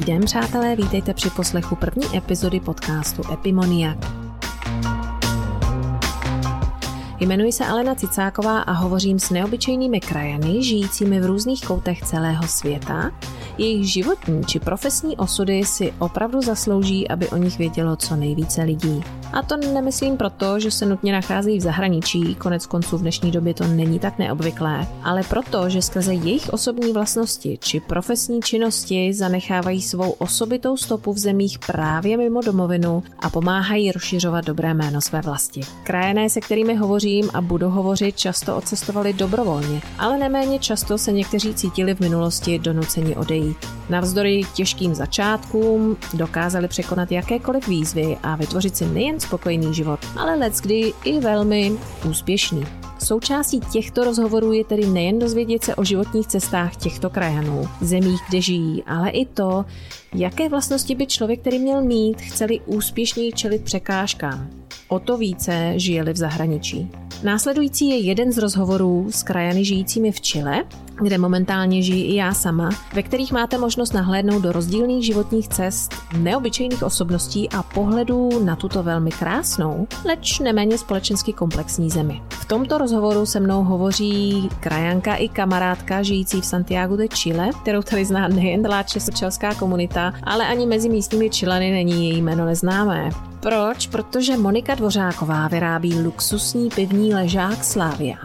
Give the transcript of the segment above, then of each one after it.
Dobrý den, přátelé, vítejte při poslechu první epizody podcastu Epimoniak. Jmenuji se Alena Cicáková a hovořím s neobyčejnými krajany, žijícími v různých koutech celého světa. Jejich životní či profesní osudy si opravdu zaslouží, aby o nich vědělo co nejvíce lidí. A to nemyslím proto, že se nutně nacházejí v zahraničí, konec konců v dnešní době to není tak neobvyklé, ale proto, že skrze jejich osobní vlastnosti či profesní činnosti zanechávají svou osobitou stopu v zemích právě mimo domovinu a pomáhají rozšiřovat dobré jméno své vlasti. Krajené, se kterými hovořím a budu hovořit, často odcestovali dobrovolně, ale neméně často se někteří cítili v minulosti donuceni odejít. Navzdory těžkým začátkům dokázali překonat jakékoliv výzvy a vytvořit si nejen spokojený život, ale leckdy i velmi úspěšný. Součástí těchto rozhovorů je tedy nejen dozvědět se o životních cestách těchto krajanů, zemích, kde žijí, ale i to, jaké vlastnosti by člověk který měl mít, chceli úspěšněji čelit překážkám. O to více žijeli v zahraničí. Následující je jeden z rozhovorů s krajany žijícími v Chile, kde momentálně žijí i já sama, ve kterých máte možnost nahlédnout do rozdílných životních cest, neobyčejných osobností a pohledů na tuto velmi krásnou, leč neméně společensky komplexní zemi. Tomto rozhovoru se mnou hovoří krajanka i kamarádka žijící v Santiago de Chile, kterou tady zná nejen československá komunita, ale ani mezi místními Čileny není její jméno neznámé. Proč? Protože Monika Dvořáková vyrábí luxusní pivní ležák Slavia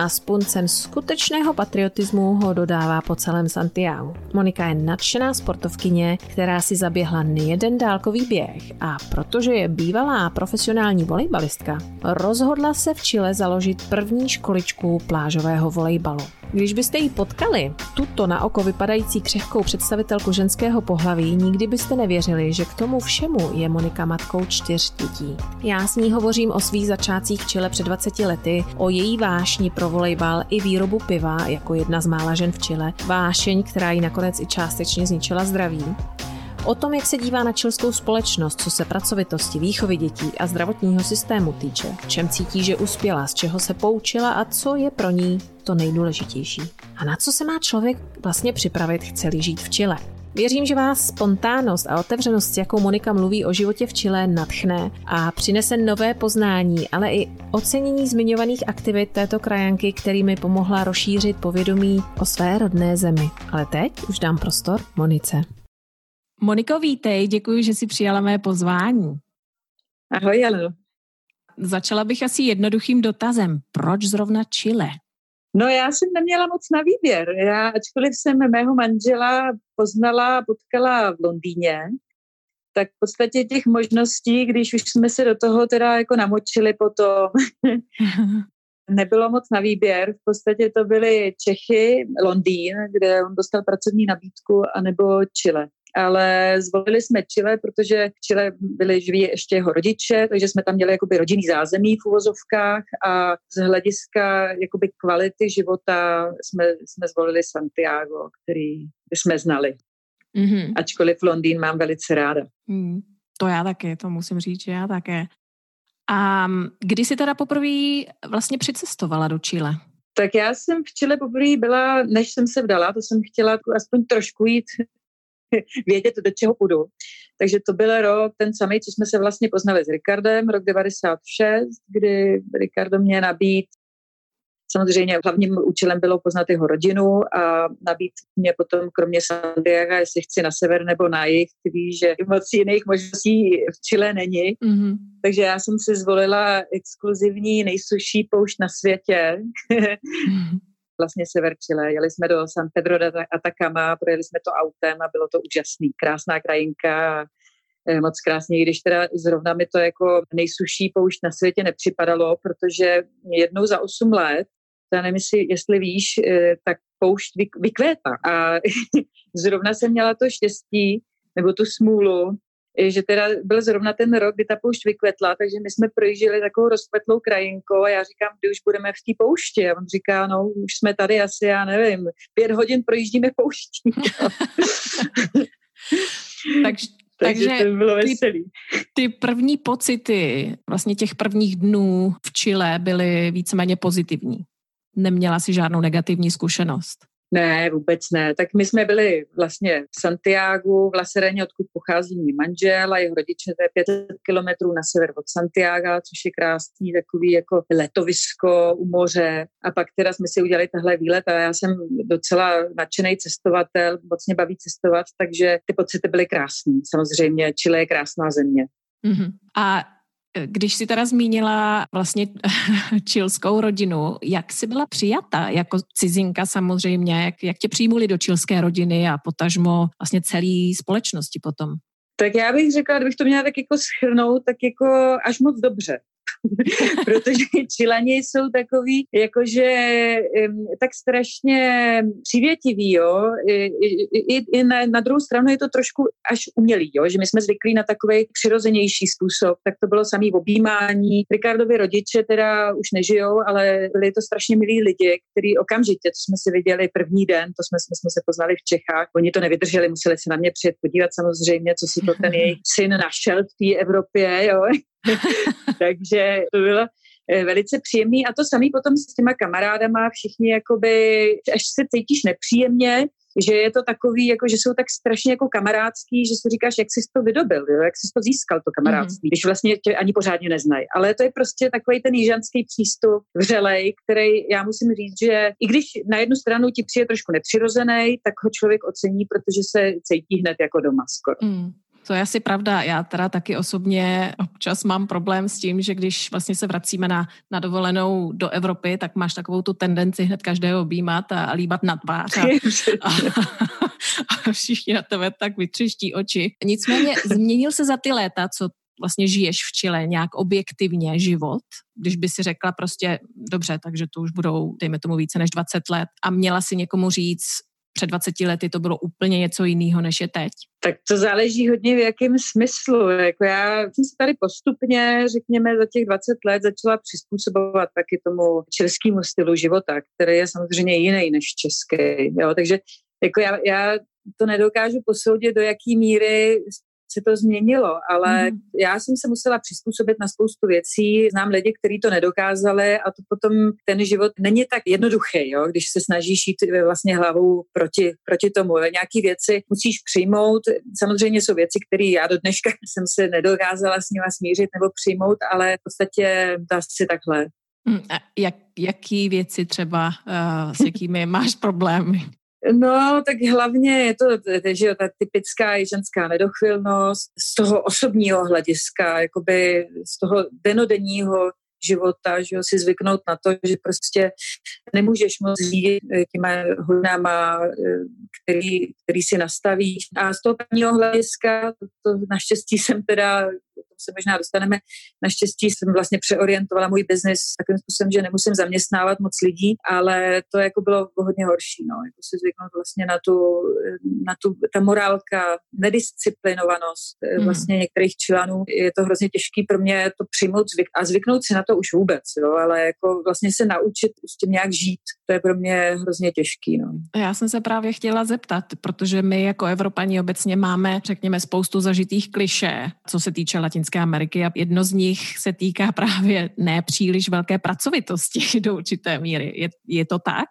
a s puncem skutečného patriotismu ho dodává po celém Santiago. Monika je nadšená sportovkyně, která si zaběhla nejeden dálkový běh a protože je bývalá profesionální volejbalistka, rozhodla se v Chile založit první školičku plážového volejbalu. Když byste ji potkali, tuto na oko vypadající křehkou představitelku ženského pohlaví, nikdy byste nevěřili, že k tomu všemu je Monika matkou čtyř dětí. Já s ní hovořím o svých začátcích v Chile před 20 lety, o její vášni pro volejbal i výrobu piva jako jedna z mála žen v Chile, vášeň, která ji nakonec i částečně zničila zdraví. O tom, jak se dívá na čilskou společnost, co se pracovitosti, výchovy dětí a zdravotního systému týče, v čem cítí, že uspěla, z čeho se poučila a co je pro ní to nejdůležitější. A na co se má člověk vlastně připravit, chce žít v Chile. Věřím, že vás spontánnost a otevřenost, jakou Monika mluví o životě v Chile, nadchne a přinese nové poznání, ale i ocenění zmiňovaných aktivit této krajanky, kterými pomohla rozšířit povědomí o své rodné zemi. Ale teď už dám prostor Monice. Moniko, vítej, děkuji, že jsi přijala mé pozvání. Ahoj, Janu. Začala bych asi jednoduchým dotazem. Proč zrovna Chile? No já jsem neměla moc na výběr. Já, ačkoliv jsem mého manžela poznala, potkala v Londýně, tak v podstatě těch možností, když už jsme se do toho teda jako namočili potom, nebylo moc na výběr. V podstatě to byly Čechy, Londýn, kde on dostal pracovní nabídku, anebo Chile ale zvolili jsme Chile, protože v Chile byli živí ještě jeho rodiče, takže jsme tam měli jakoby rodinný zázemí v uvozovkách a z hlediska jakoby kvality života jsme, jsme zvolili Santiago, který jsme znali. Mm-hmm. Ačkoliv Londýn mám velice ráda. Mm, to já taky, to musím říct, že já také. A kdy jsi teda poprvé vlastně přicestovala do Chile? Tak já jsem v Chile poprvé byla, než jsem se vdala, to jsem chtěla aspoň trošku jít vědět, do čeho půjdu. Takže to byl rok, ten samý, co jsme se vlastně poznali s Ricardem, rok 96, kdy Ricardo mě nabít Samozřejmě hlavním účelem bylo poznat jeho rodinu a nabít mě potom kromě Santiago, jestli chci na sever nebo na jih. Ty víš, že moc jiných možností v Chile není. Mm-hmm. Takže já jsem si zvolila exkluzivní nejsuší poušť na světě. mm-hmm vlastně sever Chile. Jeli jsme do San Pedro de Atacama, projeli jsme to autem a bylo to úžasný. Krásná krajinka, eh, moc krásně, když teda zrovna mi to jako nejsuší poušť na světě nepřipadalo, protože jednou za osm let, to já nevím, jestli víš, eh, tak poušť vykvétá. A zrovna jsem měla to štěstí, nebo tu smůlu, že teda byl zrovna ten rok, kdy ta poušť vykvetla, takže my jsme projížděli takovou rozkvetlou krajinkou a já říkám, kdy už budeme v té poušti. A on říká, no už jsme tady asi, já nevím, pět hodin projíždíme pouští. takže, takže to bylo veselý. Ty, ty první pocity vlastně těch prvních dnů v Chile byly víceméně pozitivní. Neměla si žádnou negativní zkušenost. Ne, vůbec ne. Tak my jsme byli vlastně v Santiagu, v Lasereně, odkud pochází můj manžel a jeho rodiče, to je 500 kilometrů na sever od Santiago, což je krásný takový jako letovisko u moře. A pak teda jsme si udělali tahle výlet a já jsem docela nadšený cestovatel, moc mě baví cestovat, takže ty pocity byly krásné. Samozřejmě Chile je krásná země. Mm-hmm. A když si teda zmínila vlastně čilskou rodinu, jak jsi byla přijata jako cizinka samozřejmě, jak, jak tě přijmuli do čilské rodiny a potažmo vlastně celé společnosti potom? Tak já bych řekla, kdybych to měla tak jako schrnout, tak jako až moc dobře. protože Čilani jsou takový, jakože tak strašně přivětiví, jo. I, i, i na, na druhou stranu je to trošku až umělý, jo, že my jsme zvyklí na takový přirozenější způsob, tak to bylo samý objímání. Ricardovi rodiče teda už nežijou, ale byli to strašně milí lidi, kteří okamžitě, co jsme si viděli první den, to jsme, jsme, jsme se poznali v Čechách, oni to nevydrželi, museli se na mě přijet podívat samozřejmě, co si to ten jejich syn našel v té Evropě, jo. Takže to bylo eh, velice příjemný a to samý potom s těma kamarádama, všichni jakoby, až se cítíš nepříjemně, že je to takový, jako, že jsou tak strašně jako kamarádský, že si říkáš, jak jsi to vydobil, jo? jak jsi to získal, to kamarádství, mm. když vlastně tě ani pořádně neznají. Ale to je prostě takový ten jižanský přístup vřelej, který já musím říct, že i když na jednu stranu ti přijde trošku nepřirozený, tak ho člověk ocení, protože se cítí hned jako doma skoro. Mm. To je asi pravda. Já teda taky osobně občas mám problém s tím, že když vlastně se vracíme na, na dovolenou do Evropy, tak máš takovou tu tendenci hned každého objímat a, a líbat na tvář. A, a, a všichni na tebe tak vytřeští oči. Nicméně změnil se za ty léta, co vlastně žiješ v Chile nějak objektivně život, když by si řekla prostě, dobře, takže to už budou, dejme tomu, více než 20 let a měla si někomu říct, před 20 lety to bylo úplně něco jiného, než je teď? Tak to záleží hodně v jakém smyslu. Jako já jsem se tady postupně, řekněme, za těch 20 let začala přizpůsobovat taky tomu českému stylu života, který je samozřejmě jiný než český. Jo? Takže jako já, já to nedokážu posoudit, do jaký míry se to změnilo, ale mm. já jsem se musela přizpůsobit na spoustu věcí. Znám lidi, kteří to nedokázali a to potom ten život není tak jednoduchý, jo? když se snažíš jít vlastně hlavou proti, proti tomu. Nějaké věci musíš přijmout. Samozřejmě jsou věci, které já do dneška jsem se nedokázala s nimi smířit nebo přijmout, ale v podstatě to asi takhle. Mm, a jak, jaký věci třeba, uh, s jakými máš problémy? No, tak hlavně je to že ta typická ženská nedochvilnost z toho osobního hlediska, jakoby z toho denodenního života, že jo, si zvyknout na to, že prostě nemůžeš moc řídit eh, těma hodinama, eh, který, který si nastavíš. A z toho prvního hlediska, to, to naštěstí jsem teda se možná dostaneme. Naštěstí jsem vlastně přeorientovala můj biznis takovým způsobem, že nemusím zaměstnávat moc lidí, ale to jako bylo hodně horší, no, jako si zvyknout vlastně na tu, na tu, ta morálka, nedisciplinovanost mm. vlastně některých členů, je to hrozně těžký pro mě to přijmout zvyk, a zvyknout si na to už vůbec, jo, ale jako vlastně se naučit s tím nějak žít, to je pro mě hrozně těžký, no. Já jsem se právě chtěla zeptat, protože my jako Evropani obecně máme, řekněme, spoustu zažitých kliše, co se týče latinské Latinské Ameriky a jedno z nich se týká právě nepříliš velké pracovitosti do určité míry. Je, je to tak?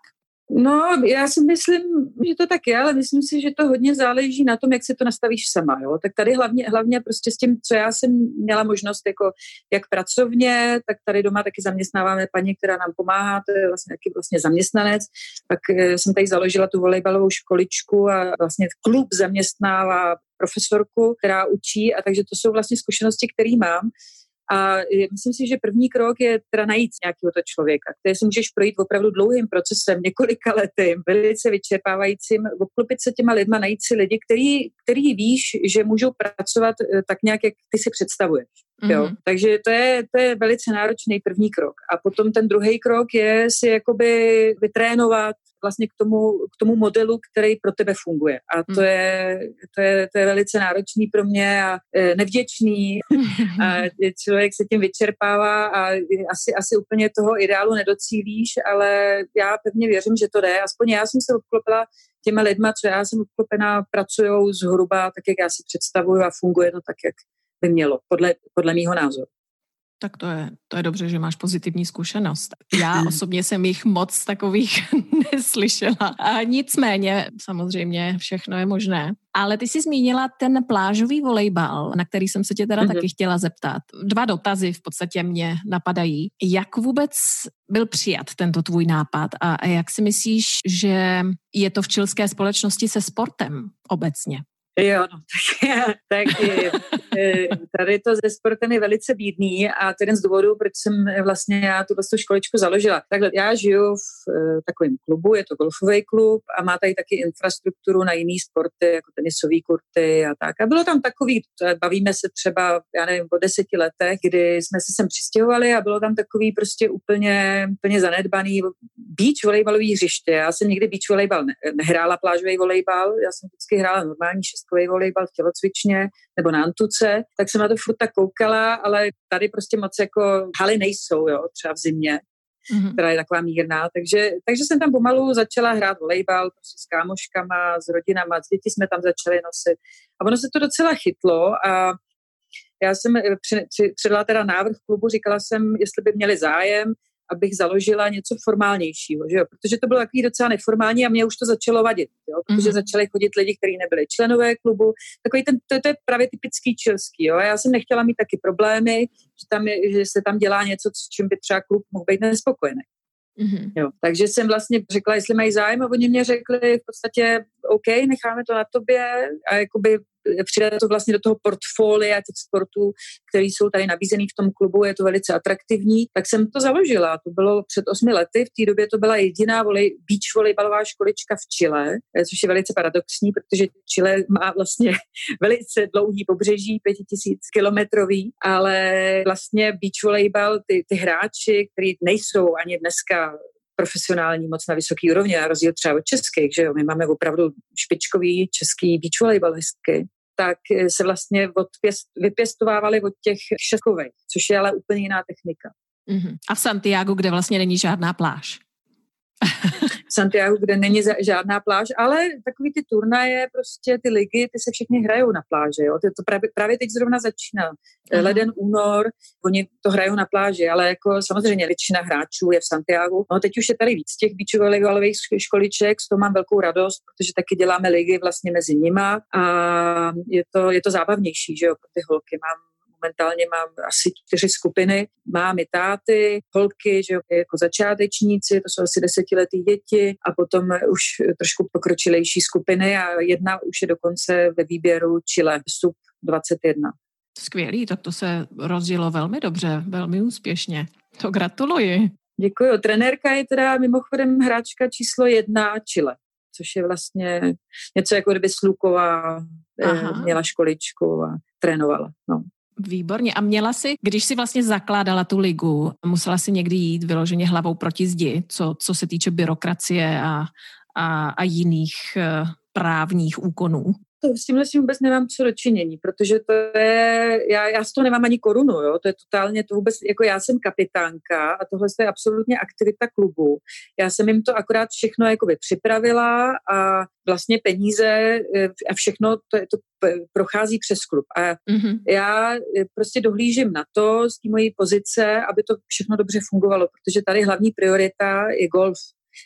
No, já si myslím, že to tak je, ale myslím si, že to hodně záleží na tom, jak se to nastavíš sama. Jo? Tak tady hlavně, hlavně prostě s tím, co já jsem měla možnost, jako jak pracovně, tak tady doma taky zaměstnáváme paní, která nám pomáhá, to je vlastně taky vlastně zaměstnanec. Tak eh, jsem tady založila tu volejbalovou školičku a vlastně klub zaměstnává profesorku, která učí a takže to jsou vlastně zkušenosti, které mám. A myslím si, že první krok je teda najít nějakého to člověka, který si můžeš projít opravdu dlouhým procesem, několika lety, velice vyčerpávajícím, obklopit se těma lidma, najít si lidi, který, který víš, že můžou pracovat eh, tak nějak, jak ty si představuješ. Mm-hmm. Jo? Mhm. Takže to je, to je velice náročný první krok. A potom ten druhý krok je si jakoby vytrénovat vlastně k tomu, k tomu modelu, který pro tebe funguje. A to, mm. je, to, je, to je velice náročný pro mě a e, nevděčný. a člověk se tím vyčerpává a asi, asi úplně toho ideálu nedocílíš, ale já pevně věřím, že to jde. Aspoň já jsem se obklopila těma lidma, co já jsem obklopená, pracují zhruba tak, jak já si představuju a funguje to tak, jak by mělo, podle, podle mýho názoru. Tak to je, to je dobře, že máš pozitivní zkušenost. Já osobně jsem jich moc takových neslyšela. A nicméně, samozřejmě, všechno je možné. Ale ty jsi zmínila ten plážový volejbal, na který jsem se tě teda mm-hmm. taky chtěla zeptat. Dva dotazy v podstatě mě napadají. Jak vůbec byl přijat tento tvůj nápad a jak si myslíš, že je to v čilské společnosti se sportem obecně? Jo, no, tak, tak je, tady to ze sportem je velice bídný a to je jeden z důvodů, proč jsem vlastně já tu vlastně školičku založila. Takhle, já žiju v takovém klubu, je to golfový klub a má tady taky infrastrukturu na jiný sporty, jako tenisové kurty a tak. A bylo tam takový, bavíme se třeba, já nevím, po deseti letech, kdy jsme se sem přistěhovali a bylo tam takový prostě úplně, úplně zanedbaný beach volejbalový hřiště. Já jsem nikdy beach volejbal ne, nehrála plážový volejbal, já jsem vždycky hrála normální šestkový volejbal v tělocvičně nebo na Antuce, tak jsem na to furt tak koukala, ale tady prostě moc jako haly nejsou, jo, třeba v zimě, mm-hmm. která je taková mírná, takže, takže jsem tam pomalu začala hrát volejbal prostě s kámoškama, s rodinama, s děti jsme tam začali nosit. A ono se to docela chytlo a já jsem předala teda návrh klubu, říkala jsem, jestli by měli zájem, abych založila něco formálnějšího, že jo? protože to bylo takový docela neformální a mě už to začalo vadit, jo? protože mm-hmm. začaly chodit lidi, kteří nebyli členové klubu, takový ten, to, to je právě typický čilský, jo? já jsem nechtěla mít taky problémy, že, tam je, že se tam dělá něco, s čím by třeba klub mohl být nespokojený. Mm-hmm. Jo. Takže jsem vlastně řekla, jestli mají zájem a oni mě řekli v podstatě, OK, necháme to na tobě a jakoby přijde to vlastně do toho portfolia těch sportů, které jsou tady nabízený v tom klubu, je to velice atraktivní, tak jsem to založila. To bylo před osmi lety, v té době to byla jediná volej, beach volejbalová školička v Chile, eh, což je velice paradoxní, protože Chile má vlastně velice dlouhý pobřeží, pěti tisíc kilometrový, ale vlastně beach volejbal, ty, ty hráči, kteří nejsou ani dneska profesionální moc na vysoký úrovni, na rozdíl třeba od českých, že jo, my máme opravdu špičkový český beach volejbalistky, tak se vlastně odpěst, vypěstovávali od těch šeskových, což je ale úplně jiná technika. Mm-hmm. A v Santiago, kde vlastně není žádná pláž? Santiago, kde není žádná pláž, ale takový ty turnaje, prostě ty ligy, ty se všechny hrajou na pláži. Jo? To, to právě, právě teď zrovna začíná. Aha. Leden, únor, oni to hrajou na pláži, ale jako samozřejmě většina hráčů je v Santiago. No teď už je tady víc těch beachvolleybalových školiček, s toho mám velkou radost, protože taky děláme ligy vlastně mezi nima a je to, je to zábavnější, že jo, pro ty holky. Mám momentálně mám asi čtyři skupiny. Mám i táty, holky, že jako začátečníci, to jsou asi desetiletí děti a potom už trošku pokročilejší skupiny a jedna už je dokonce ve výběru Chile, sub 21. Skvělý, tak to se rozjelo velmi dobře, velmi úspěšně. To gratuluji. Děkuji. Trenérka je teda mimochodem hráčka číslo jedna Chile, což je vlastně něco jako kdyby Sluková eh, Aha. měla školičku a trénovala. No. Výborně. A měla si, když si vlastně zakládala tu ligu, musela si někdy jít vyloženě hlavou proti zdi, co, co se týče byrokracie a, a, a jiných uh, právních úkonů? To, s tímhle si vůbec nemám co dočinění, protože to je, já, já z toho nemám ani korunu, jo, to je totálně, to vůbec, jako já jsem kapitánka a tohle je absolutně aktivita klubu. Já jsem jim to akorát všechno jakoby připravila a vlastně peníze eh, a všechno to, to prochází přes klub. A mm-hmm. já eh, prostě dohlížím na to z té mojí pozice, aby to všechno dobře fungovalo, protože tady hlavní priorita je golf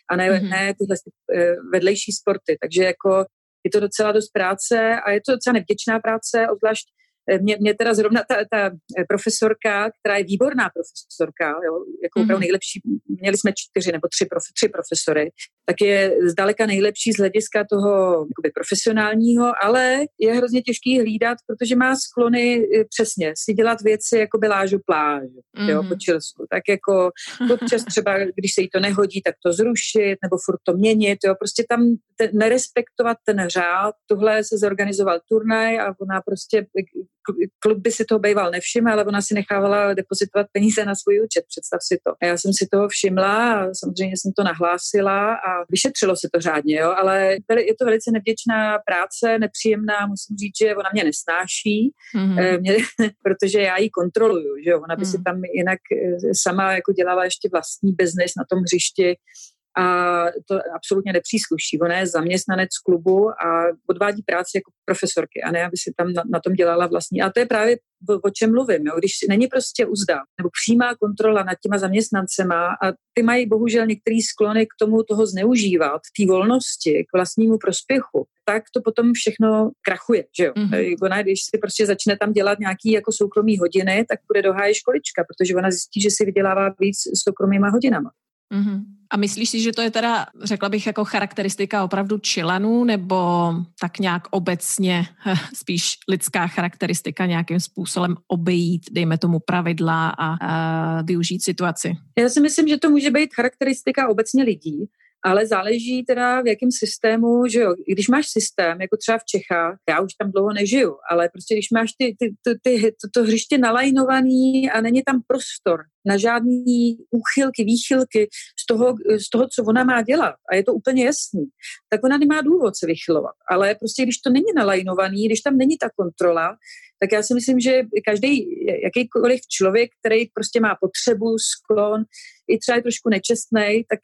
a ne, mm-hmm. ne tyhle eh, vedlejší sporty. Takže jako je to docela dost práce a je to docela nevděčná práce, obzvlášť Eh, mě, mě teda zrovna ta, ta eh, profesorka, která je výborná profesorka, jo, jako mm-hmm. nejlepší, měli jsme čtyři nebo tři, prof, tři profesory, tak je zdaleka nejlepší z hlediska toho jakoby, profesionálního, ale je hrozně těžký hlídat, protože má sklony eh, přesně si dělat věci jako by lážu pláž, mm-hmm. jo, po Čilsku. Tak jako občas třeba, když se jí to nehodí, tak to zrušit nebo furt to měnit, jo, prostě tam te, nerespektovat ten řád. Tohle se zorganizoval turnaj a ona prostě klub by si toho býval nevšiml, ale ona si nechávala depozitovat peníze na svůj účet, představ si to. A já jsem si toho všimla a samozřejmě jsem to nahlásila a vyšetřilo se to řádně, jo, ale je to velice nevděčná práce, nepříjemná, musím říct, že ona mě nesnáší, mm-hmm. mě, protože já ji kontroluju, že jo, ona by mm. si tam jinak eh, sama jako dělala ještě vlastní biznis na tom hřišti, a to absolutně nepřísluší. Ona je zaměstnanec klubu a odvádí práci jako profesorky a ne, aby si tam na, na tom dělala vlastní. A to je právě o, o čem mluvím. Jo? Když není prostě uzda nebo přímá kontrola nad těma zaměstnancema a ty mají bohužel některý sklony k tomu toho zneužívat, té volnosti, k vlastnímu prospěchu, tak to potom všechno krachuje. Že jo? Mm-hmm. Ona, když si prostě začne tam dělat nějaký jako soukromý hodiny, tak bude do školička, protože ona zjistí, že si vydělává víc soukromýma hodinama. Mm-hmm. A myslíš si, že to je teda, řekla bych, jako charakteristika opravdu čilanů, nebo tak nějak obecně spíš lidská charakteristika nějakým způsobem obejít, dejme tomu, pravidla a, a využít situaci? Já si myslím, že to může být charakteristika obecně lidí, ale záleží teda v jakém systému, že jo, když máš systém, jako třeba v Čechách, já už tam dlouho nežiju, ale prostě když máš ty, ty, ty, ty, to, to hřiště nalajnovaný a není tam prostor na žádný úchylky, výchylky z toho, z toho, co ona má dělat a je to úplně jasný, tak ona nemá důvod se vychylovat. Ale prostě když to není nalajnovaný, když tam není ta kontrola, tak já si myslím, že každý, jakýkoliv člověk, který prostě má potřebu, sklon, i třeba je trošku nečestný, tak,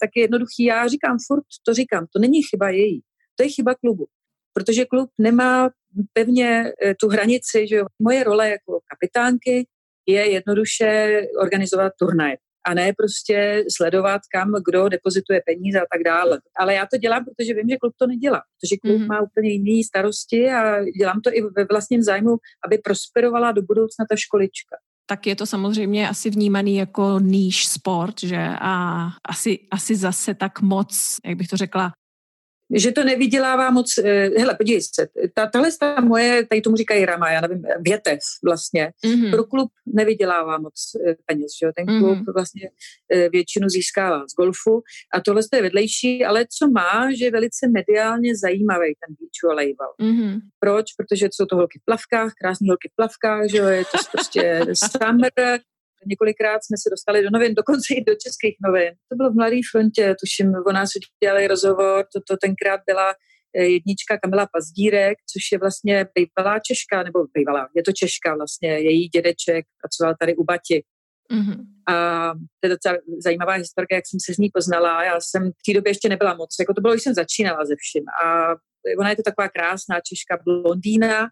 tak je jednoduchý. Já říkám furt, to říkám, to není chyba její, to je chyba klubu. Protože klub nemá pevně eh, tu hranici, že jo. Moje role jako kapitánky je jednoduše organizovat turnaje a ne prostě sledovat, kam kdo depozituje peníze a tak dále. Ale já to dělám, protože vím, že klub to nedělá, protože klub mm-hmm. má úplně jiné starosti a dělám to i ve vlastním zájmu, aby prosperovala do budoucna ta školička tak je to samozřejmě asi vnímaný jako níž sport, že a asi, asi zase tak moc, jak bych to řekla, že to nevydělává moc, eh, hele, podívej se, ta, tahle ta moje, tady tomu říkají rama, já nevím, větev vlastně, mm-hmm. pro klub nevydělává moc eh, peněz, že jo, ten klub mm-hmm. vlastně eh, většinu získává z golfu a tohle je vedlejší, ale co má, že je velice mediálně zajímavý ten beach volleyball. Mm-hmm. Proč? Protože jsou to holky v plavkách, krásné holky v plavkách, že jo, je to prostě summer, Několikrát jsme se dostali do novin, dokonce i do českých novin. To bylo v Mladé frontě, tuším, o nás udělali rozhovor, to, to tenkrát byla eh, jednička Kamila Pazdírek, což je vlastně bývalá Češka, nebo bývalá, je to Češka vlastně, její dědeček pracoval tady u Bati. Mm-hmm. A to je docela zajímavá historka, jak jsem se z ní poznala. Já jsem v té době ještě nebyla moc, jako to bylo, když jsem začínala ze vším. A ona je to taková krásná Češka blondýna,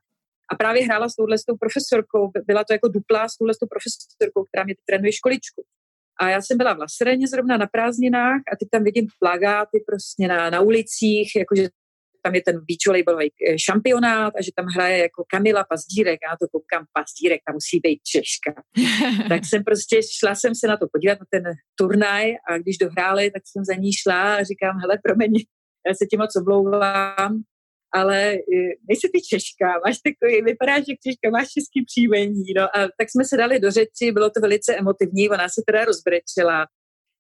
a právě hrála s touhle s tou profesorkou, byla to jako dupla s touhle s tou profesorkou, která mě trénuje školičku. A já jsem byla v Lasereně zrovna na prázdninách a teď tam vidím plagáty prostě na, na ulicích, jakože tam je ten beach volleybalový eh, šampionát a že tam hraje jako Kamila Pazdírek. Já to koukám, Pazdírek, tam musí být Češka. tak jsem prostě, šla jsem se na to podívat, na ten turnaj a když dohráli, tak jsem za ní šla a říkám, hele, promiň, já se tím moc oblouvám, ale e, nejsi ty Češka, máš takový, vypadáš jak Češka, máš český příjmení, no a tak jsme se dali do řeči, bylo to velice emotivní, ona se teda rozbrečela,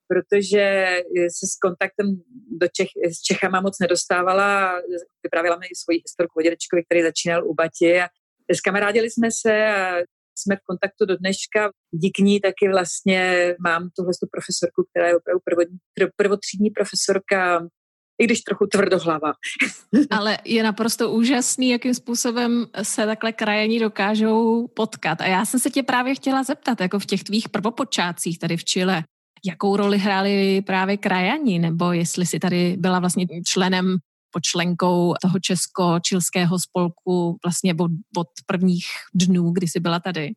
protože se s kontaktem do Čech, s Čechama moc nedostávala, vyprávěla mi svoji historku o dědečkovi, který začínal u Bati a zkamarádili jsme se a jsme v kontaktu do dneška. Díky ní taky vlastně mám tuhle profesorku, která je opravdu prvotřídní profesorka i když trochu tvrdohlava. Ale je naprosto úžasný, jakým způsobem se takhle krajení dokážou potkat. A já jsem se tě právě chtěla zeptat, jako v těch tvých prvopočátcích tady v Chile, jakou roli hráli právě krajani, nebo jestli si tady byla vlastně členem počlenkou toho česko-čilského spolku vlastně od, od prvních dnů, kdy jsi byla tady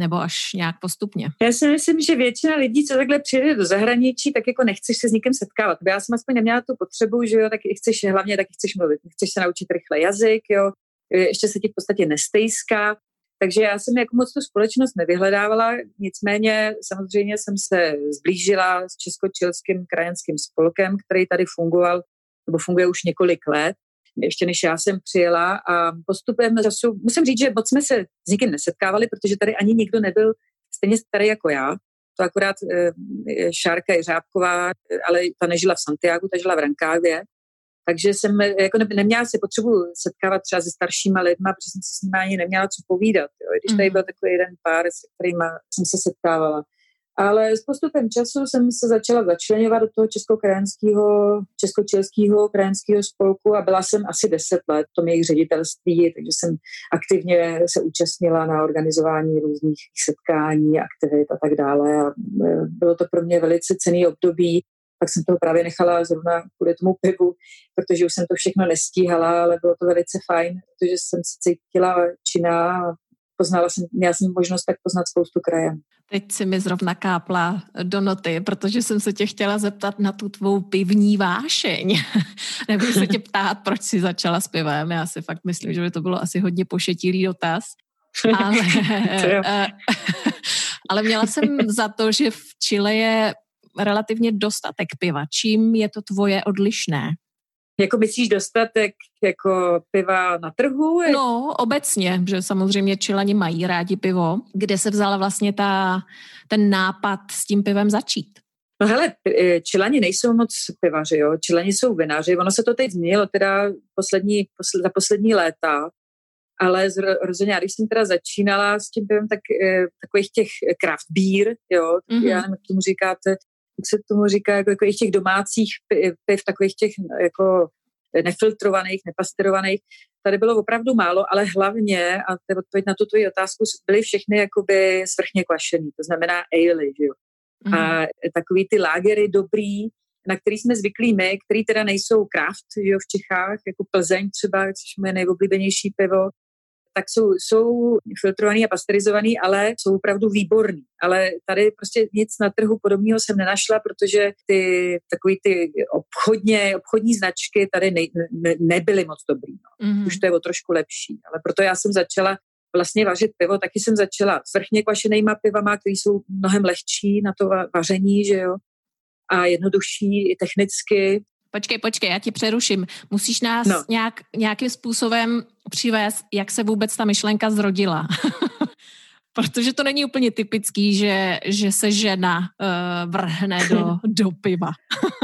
nebo až nějak postupně? Já si myslím, že většina lidí, co takhle přijde do zahraničí, tak jako nechceš se s nikým setkávat. Já jsem aspoň neměla tu potřebu, že jo, tak chceš, hlavně taky chceš mluvit, chceš se naučit rychle jazyk, jo, ještě se ti v podstatě nestejská. Takže já jsem jako moc tu společnost nevyhledávala, nicméně samozřejmě jsem se zblížila s Česko-Čilským krajanským spolkem, který tady fungoval, nebo funguje už několik let ještě než já jsem přijela a postupem času, musím říct, že moc jsme se s nikým nesetkávali, protože tady ani nikdo nebyl stejně starý jako já. To akorát e, Šárka Jeřábková, ale ta nežila v Santiago, ta žila v Rankávě. Takže jsem jako ne, neměla si potřebu setkávat třeba se staršíma lidma, protože jsem se s nimi ani neměla co povídat. Jo. Když tady mhm. byl takový jeden pár, se kterými jsem se setkávala. Ale s postupem času jsem se začala začlenovat do toho česko-krajanského, česko-čilského krajanského spolku a byla jsem asi deset let v tom jejich ředitelství, takže jsem aktivně se účastnila na organizování různých setkání, aktivit a tak dále. A e, bylo to pro mě velice cený období. pak jsem toho právě nechala zrovna kvůli tomu pivu, protože už jsem to všechno nestíhala, ale bylo to velice fajn, protože jsem se cítila činná a poznala jsem, měla jsem možnost tak poznat spoustu krajem. Teď si mi zrovna kápla do noty, protože jsem se tě chtěla zeptat na tu tvou pivní vášeň. Nebudu se tě ptát, proč jsi začala s pivem. Já si fakt myslím, že by to bylo asi hodně pošetilý dotaz. Ale, eh, ale měla jsem za to, že v Chile je relativně dostatek piva. Čím je to tvoje odlišné? Jako myslíš dostatek jako piva na trhu? No, obecně, že samozřejmě Čilani mají rádi pivo. Kde se vzala vlastně ta, ten nápad s tím pivem začít? No hele, e, Čilani nejsou moc pivaři, jo. Čilani jsou vinaři. Ono se to teď změnilo teda poslední, posl, za poslední léta, ale rozhodně, když jsem teda začínala s tím pivem, tak e, takových těch craft beer, jo, mm-hmm. já nevím, jak tomu říkáte, se tomu říká, jako, jako těch domácích piv, takových těch jako nefiltrovaných, nepasterovaných, tady bylo opravdu málo, ale hlavně, a to je odpověď na tu tvoji otázku, byly všechny jakoby svrchně kvašený, to znamená ale, že jo. Mm. A takový ty lágery dobrý, na který jsme zvyklí my, který teda nejsou kraft, že jo, v Čechách, jako Plzeň třeba, což je nejoblíbenější pivo, tak jsou, jsou filtrovaný a pasterizovaný, ale jsou opravdu výborný. Ale tady prostě nic na trhu podobného jsem nenašla, protože ty takový ty obchodně, obchodní značky tady ne, ne, nebyly moc dobrý. No. Mm-hmm. Už to je o trošku lepší. Ale proto já jsem začala vlastně vařit pivo. Taky jsem začala s vrchně kvašenýma pivama, které jsou mnohem lehčí na to vaření, že jo, a jednodušší i technicky. Počkej, počkej, já ti přeruším. Musíš nás no. nějak, nějakým způsobem přivést, jak se vůbec ta myšlenka zrodila. Protože to není úplně typický, že, že se žena uh, vrhne do, do piva.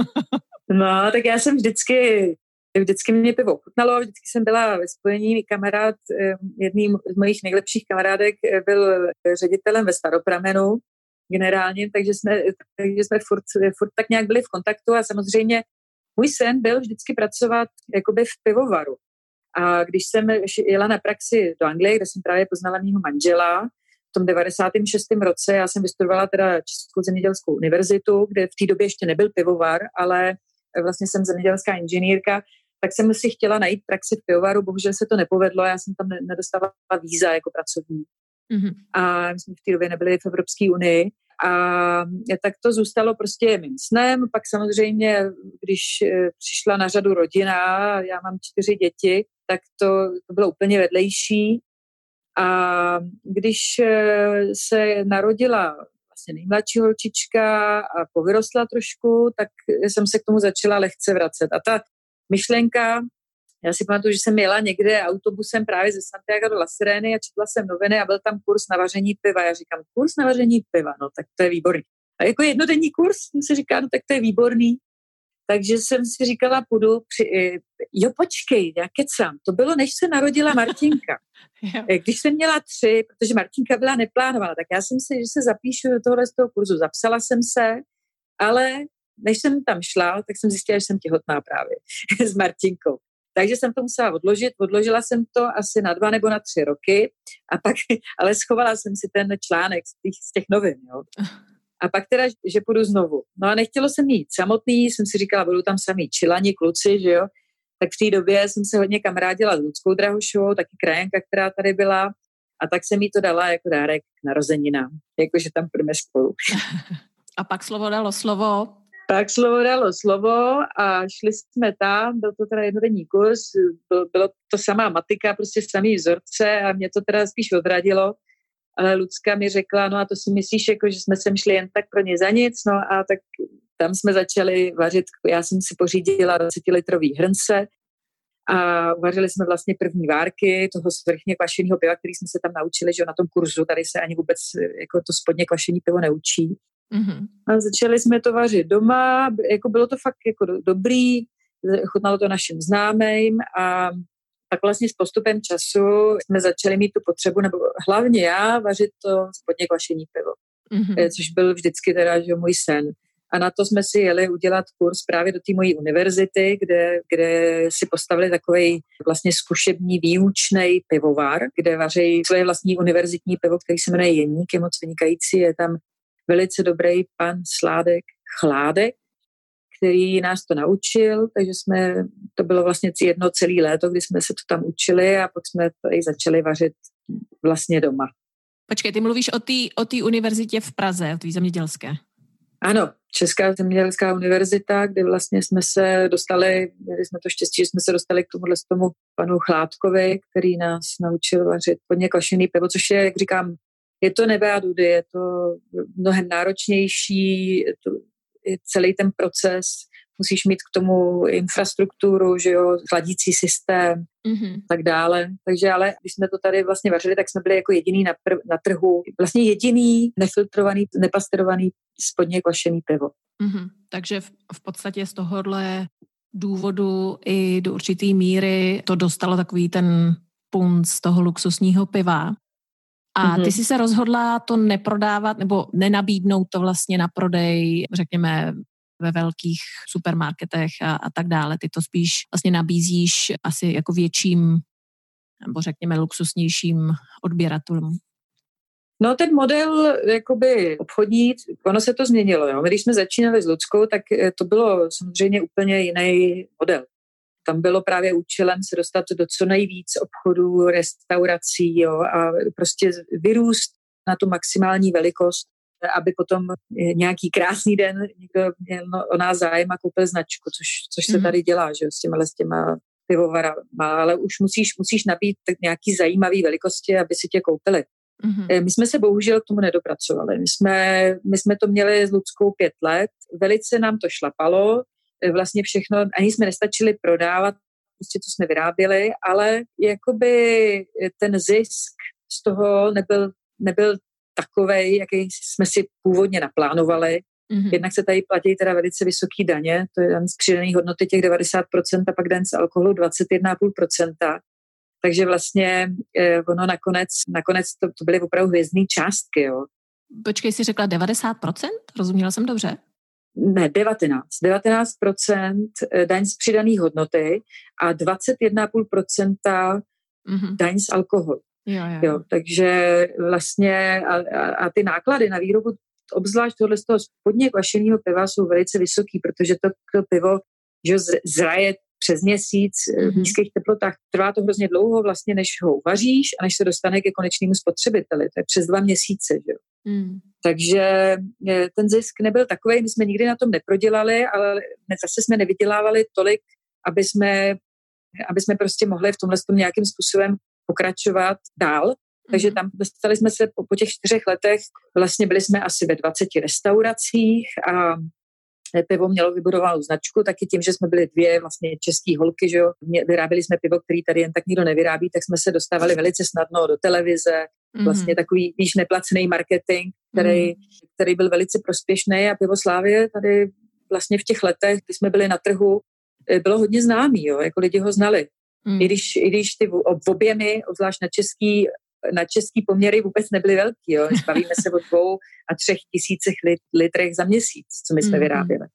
no, tak já jsem vždycky, vždycky mě pivo chutnalo, vždycky jsem byla ve spojení, kamarád, eh, jedním z mojich nejlepších kamarádek eh, byl ředitelem ve Staropramenu, generálně, takže jsme, takže jsme furt, furt tak nějak byli v kontaktu a samozřejmě můj sen byl vždycky pracovat jakoby v pivovaru. A když jsem jela na praxi do Anglie, kde jsem právě poznala mého manžela, v tom 96. roce já jsem vystudovala teda Českou zemědělskou univerzitu, kde v té době ještě nebyl pivovar, ale vlastně jsem zemědělská inženýrka, tak jsem si chtěla najít praxi v pivovaru, bohužel se to nepovedlo, já jsem tam nedostala víza jako pracovník. Mm-hmm. A my jsme v té době nebyli v Evropské unii. A tak to zůstalo prostě mým snem. Pak samozřejmě, když eh, přišla na řadu rodina, já mám čtyři děti, tak to, to bylo úplně vedlejší. A když eh, se narodila vlastně nejmladší holčička a povyrostla trošku, tak jsem se k tomu začala lehce vracet. A ta myšlenka já si pamatuju, že jsem jela někde autobusem právě ze Santiago do La Sereny a četla jsem noviny a byl tam kurz na vaření piva. Já říkám, kurz na vaření piva, no tak to je výborný. A jako jednodenní kurz, jsem si říká, no tak to je výborný. Takže jsem si říkala, půjdu při... Eh, jo, počkej, já kecám. To bylo, než se narodila Martinka. Eh, když jsem měla tři, protože Martinka byla neplánovaná, tak já jsem si, že se zapíšu do tohohle z toho kurzu. Zapsala jsem se, ale než jsem tam šla, tak jsem zjistila, že jsem těhotná právě s Martinkou. Takže jsem to musela odložit. Odložila jsem to asi na dva nebo na tři roky a pak, ale schovala jsem si ten článek z těch, z těch novin. Jo. A pak teda, že půjdu znovu. No a nechtělo se mít samotný, jsem si říkala, budou tam sami čilani, kluci, že jo. Tak v té době jsem se hodně kamarádila s Ludskou Drahošovou, taky krajenka, která tady byla. A tak jsem jí to dala jako dárek k narozeninám, jakože tam půjdeme spolu. A pak slovo dalo slovo tak slovo dalo slovo a šli jsme tam, byl to teda jednodenní kurz, bylo to samá matika, prostě samý vzorce a mě to teda spíš odradilo, ale Lucka mi řekla, no a to si myslíš, jako, že jsme sem šli jen tak pro ně za nic, no a tak tam jsme začali vařit, já jsem si pořídila 20-litrový hrnce a vařili jsme vlastně první várky toho svrchně kvašeného piva, který jsme se tam naučili, že na tom kurzu tady se ani vůbec jako to spodně kvašený pivo neučí. Mm-hmm. A začali jsme to vařit doma, jako bylo to fakt jako do, dobrý, chutnalo to našim známým a tak vlastně s postupem času jsme začali mít tu potřebu, nebo hlavně já, vařit to spodně kvašení pivo, mm-hmm. což byl vždycky teda že můj sen. A na to jsme si jeli udělat kurz právě do té mojí univerzity, kde, kde si postavili takový vlastně zkušební výučný pivovar, kde vaří svoje vlastní univerzitní pivo, který se jmenuje Jeník, je moc vynikající, je tam velice dobrý pan Sládek Chládek, který nás to naučil, takže jsme, to bylo vlastně jedno celé léto, kdy jsme se to tam učili a pak jsme to i začali vařit vlastně doma. Počkej, ty mluvíš o té o tý univerzitě v Praze, o té zemědělské. Ano, Česká zemědělská univerzita, kde vlastně jsme se dostali, měli jsme to štěstí, že jsme se dostali k tomuhle tomu panu Chládkovi, který nás naučil vařit podně kvašený pivo, což je, jak říkám, je to nebe a dudy, je to mnohem náročnější, to, je celý ten proces, musíš mít k tomu infrastrukturu, že jo, chladící systém, mm-hmm. tak dále. Takže ale když jsme to tady vlastně vařili, tak jsme byli jako jediný na, pr- na trhu, vlastně jediný nefiltrovaný, nepasterovaný spodně kvašený pivo. Mm-hmm. Takže v, v podstatě z tohohle důvodu i do určité míry to dostalo takový ten punt z toho luxusního piva. A ty mm-hmm. si se rozhodla to neprodávat nebo nenabídnout to vlastně na prodej, řekněme, ve velkých supermarketech a, a tak dále. Ty to spíš vlastně nabízíš asi jako větším nebo řekněme luxusnějším odběratelům. No ten model jakoby obchodní, ono se to změnilo. Jo. Když jsme začínali s Ludskou, tak eh, to bylo samozřejmě úplně jiný model. Tam bylo právě účelem se dostat do co nejvíc obchodů, restaurací jo, a prostě vyrůst na tu maximální velikost, aby potom nějaký krásný den někdo měl o nás zájem a koupil značku, což, což se mhm. tady dělá, že jo, s těma, s těma pivovarama, ale už musíš, musíš nabít nějaký zajímavý velikosti, aby si tě koupili. Mm-hmm. My jsme se bohužel k tomu nedopracovali. My jsme, my jsme to měli s Ludskou pět let, velice nám to šlapalo, eh, vlastně všechno, ani jsme nestačili prodávat, prostě co jsme vyráběli, ale jakoby eh, ten zisk z toho nebyl, nebyl takový, jaký jsme si původně naplánovali. Mm-hmm. Jednak se tady platí teda velice vysoký daně, to je daň z přidané hodnoty těch 90% a pak daň z alkoholu 21,5%. Takže vlastně eh, ono nakonec, nakonec to, to byly opravdu hvězdné částky. Jo. Počkej, jsi řekla 90%? Rozuměla jsem dobře? Ne, 19. 19% eh, daň z přidané hodnoty a 21,5% mm-hmm. daň z alkoholu. Jo, jo. Jo, takže vlastně a, a, a ty náklady na výrobu obzvlášť tohle z toho spodně kvašeného piva jsou velice vysoký, protože to, to pivo že zraje přes měsíc mm-hmm. v nízkých teplotách. Trvá to hrozně dlouho vlastně, než ho uvaříš a než se dostane ke konečnému spotřebiteli. To je přes dva měsíce. Že? Mm. Takže e, ten zisk nebyl takový, my jsme nikdy na tom neprodělali, ale zase jsme nevydělávali tolik, aby jsme, aby jsme prostě mohli v tomhle tom nějakým způsobem pokračovat dál. Takže mhm. tam dostali jsme se po, po těch čtyřech letech, vlastně byli jsme asi ve 20 restauracích a pivo mělo vybudovanou značku, taky tím, že jsme byli dvě vlastně české holky, že jo, vyráběli jsme pivo, který tady jen tak nikdo nevyrábí, tak jsme se dostávali velice snadno do televize, mm-hmm. vlastně takový víš neplacený marketing, který, mm-hmm. který byl velice prospěšný a pivo Slávě tady vlastně v těch letech, kdy jsme byli na trhu, eh, bylo hodně známý, jo, jako lidi ho znali. Mm. I, když, I když ty objemy, obzvlášť na český, na český poměry vůbec nebyly velký. Jo. Bavíme se o dvou a třech tisících lit, litrech za měsíc, co my jsme mm. vyráběli.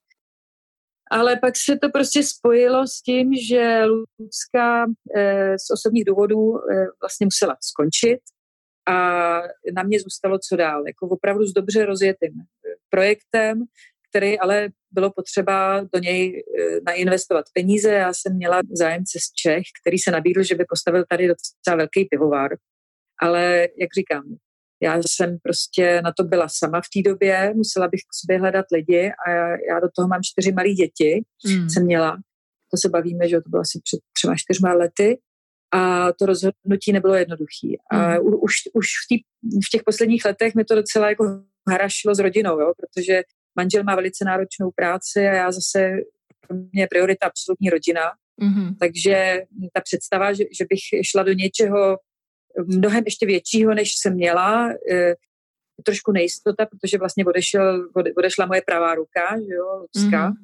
Ale pak se to prostě spojilo s tím, že Lucka e, z osobních důvodů e, vlastně musela skončit a na mě zůstalo co dál. Jako opravdu s dobře rozjetým projektem, který ale bylo potřeba do něj eh, nainvestovat peníze. Já jsem měla zájemce z Čech, který se nabídl, že by postavil tady docela velký pivovar. Ale jak říkám, já jsem prostě na to byla sama v té době, musela bych k sobě hledat lidi a já, já do toho mám čtyři malé děti, mm. jsem měla. To se bavíme, že to bylo asi před třema, čtyřma lety a to rozhodnutí nebylo jednoduché. A mm. už, už v, tý, v těch posledních letech mi to docela jako harašilo s rodinou, jo, protože manžel má velice náročnou práci a já zase, pro mě je priorita absolutní rodina. Mm-hmm. Takže ta představa, že, že bych šla do něčeho mnohem ještě většího, než jsem měla, je trošku nejistota, protože vlastně odešel, odešla moje pravá ruka, že jo, Lucka. Mm-hmm.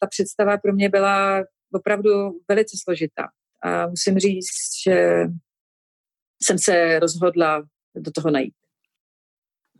Ta představa pro mě byla opravdu velice složitá. A musím říct, že jsem se rozhodla do toho najít.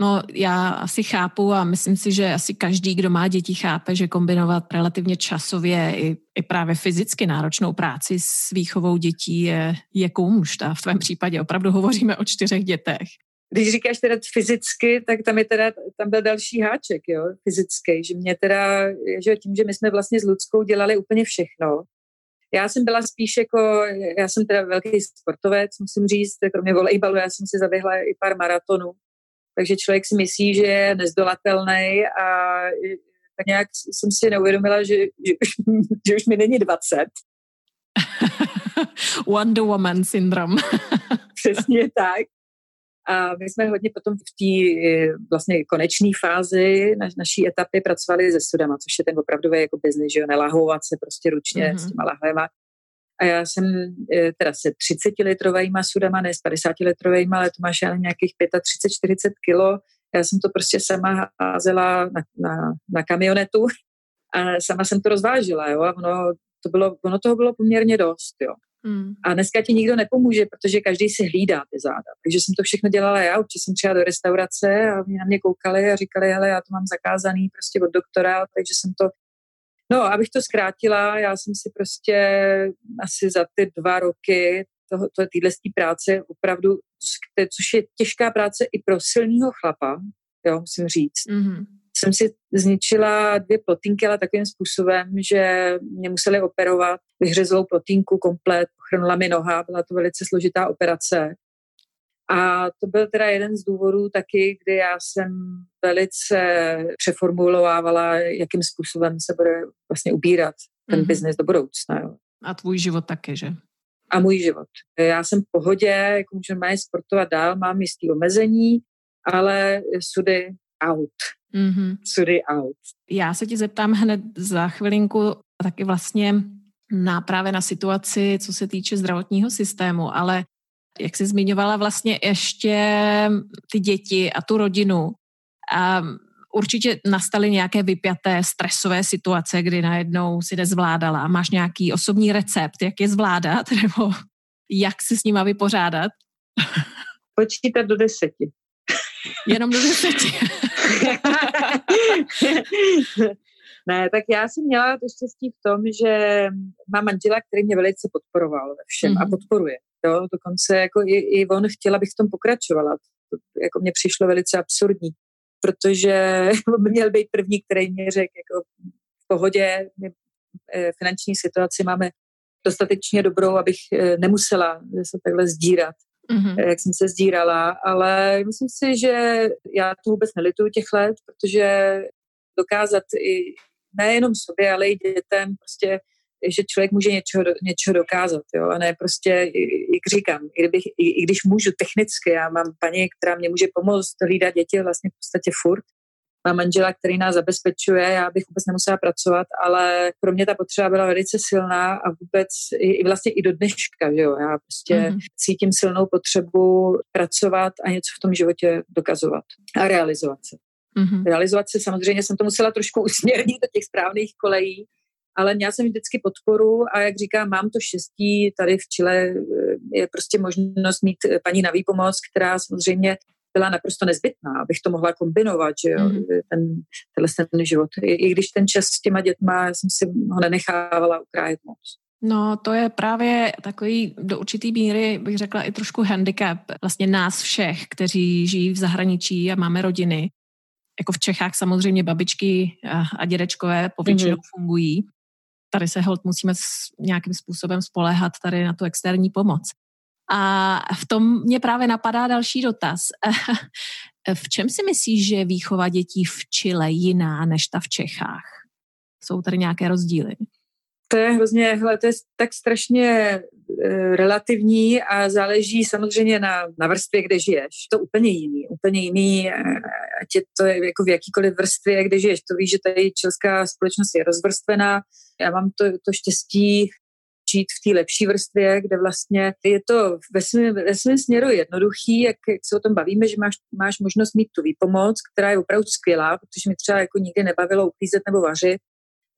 No, já asi chápu a myslím si, že asi každý, kdo má děti, chápe, že kombinovat relativně časově i, i právě fyzicky náročnou práci s výchovou dětí je, je kůmšt. A v tvém případě opravdu hovoříme o čtyřech dětech. když říkáš teda fyzicky, tak tam je teda, tam byl další háček, jo, fyzický, že mě teda, že tím, že my jsme vlastně s Ludskou dělali úplně všechno, já jsem byla spíš jako, já jsem teda velký sportovec, musím říct, kromě volejbalu, já jsem si zaběhla i pár maratonů, takže člověk si myslí, že je nezdolatelný a tak nějak jsem si neuvědomila, že, že, že už mi není 20. Wonder Woman syndrom. Přesně tak. A my jsme hodně potom v té eh, vlastně konečné fázi na, naší etapy pracovali se sudama, což je ten opravdový jako biznis, že jo, nelahovat se prostě ručně mm-hmm. s těma lahvema. A já jsem eh, teda se 30 litrovými sudama, ne s 50 litrovými, ale to máš já nějakých 35-40 kilo. Já jsem to prostě sama házela na, na, na kamionetu a sama jsem to rozvážila, jo, a ono, to bylo, ono toho bylo poměrně dost, jo. Hmm. A dneska ti nikdo nepomůže, protože každý si hlídá ty záda. Takže jsem to všechno dělala já, určitě jsem přišla do restaurace a mě na mě koukali a říkali, hele, já to mám zakázaný prostě od doktora, takže jsem to No, abych to zkrátila, já jsem si prostě asi za ty dva roky toho, téhle práce opravdu, což je těžká práce i pro silného chlapa, jo, musím říct, mm-hmm jsem si zničila dvě plotínky, ale takovým způsobem, že mě museli operovat vyhřezlou plotínku komplet, chrnula mi noha, byla to velice složitá operace. A to byl teda jeden z důvodů taky, kdy já jsem velice přeformulovávala, jakým způsobem se bude vlastně ubírat ten mm-hmm. biznis do budoucna. Jo. A tvůj život taky, že? A můj život. Já jsem v pohodě, jako můžu sportovat dál, mám jistý omezení, ale sudy out. Mm-hmm. Sudy out. Já se ti zeptám hned za chvilinku taky vlastně na právě na situaci, co se týče zdravotního systému, ale jak jsi zmiňovala vlastně ještě ty děti a tu rodinu, a určitě nastaly nějaké vypjaté stresové situace, kdy najednou si nezvládala a máš nějaký osobní recept, jak je zvládat, nebo jak se s nima vypořádat? Počítat do deseti. Jenom do deseti. ne, tak já jsem měla to štěstí v tom, že mám manžela, který mě velice podporoval ve všem mm-hmm. a mhm. podporuje. Jo? Dokonce jako i, i on chtěl, abych v tom pokračovala. To, jako mně přišlo velice absurdní, protože by měl být první, který mě řekl, jako v pohodě, my eh, finanční situaci máme dostatečně dobrou, abych eh, nemusela se takhle zdírat mm-hmm. jak jsem se zdírala, ale myslím si, že já to vůbec nelituju těch let, protože dokázat i nejenom sobě, ale i dětem prostě že člověk může něčeho, něčeho dokázat, jo, a ne prostě, jak říkám, i, kdybych, i, i když můžu technicky, já mám paní, která mě může pomoct hlídat děti vlastně v podstatě furt, mám manžela, který nás zabezpečuje, já bych vůbec nemusela pracovat, ale pro mě ta potřeba byla velice silná a vůbec i, i vlastně i do dneška, že jo, já prostě mm-hmm. cítím silnou potřebu pracovat a něco v tom životě dokazovat a realizovat se. Mm-hmm. Realizovat se samozřejmě jsem to musela trošku usměrnit do těch správných kolejí, ale měla jsem vždycky podporu a jak říkám, mám to štěstí, tady v Chile eh, je prostě možnost mít paní na výpomoc, která samozřejmě byla naprosto nezbytná, abych to mohla kombinovat, že jo, mm. ten, tenhle ten život. I, I když ten čas s těma dětma jsem si ho nenechávala ukrájet moc. No, to je právě takový do určitý míry, bych řekla, i trošku handicap vlastně nás všech, kteří žijí v zahraničí a máme rodiny. Jako v Čechách samozřejmě babičky a, dědečkové povětšinou mm-hmm. fungují. Tady se hold musíme nějakým způsobem spoléhat tady na tu externí pomoc. A v tom mě právě napadá další dotaz. v čem si myslíš, že je výchova dětí v Chile jiná než ta v Čechách? Jsou tady nějaké rozdíly? To je hrozně, hele, to je tak strašně relativní a záleží samozřejmě na, na vrstvě, kde žiješ. To úplně jiný, úplně jiný, e, ať je to jako v jakýkoliv vrstvě, kde žiješ. To víš, že tady česká společnost je rozvrstvená. Já mám to, to štěstí, žít v té lepší vrstvě, kde vlastně je to ve svém, ve svém směru jednoduchý, jak, jak se o tom bavíme, že máš, máš možnost mít tu výpomoc, která je opravdu skvělá, protože mi třeba jako nikdy nebavilo uklízet nebo vařit,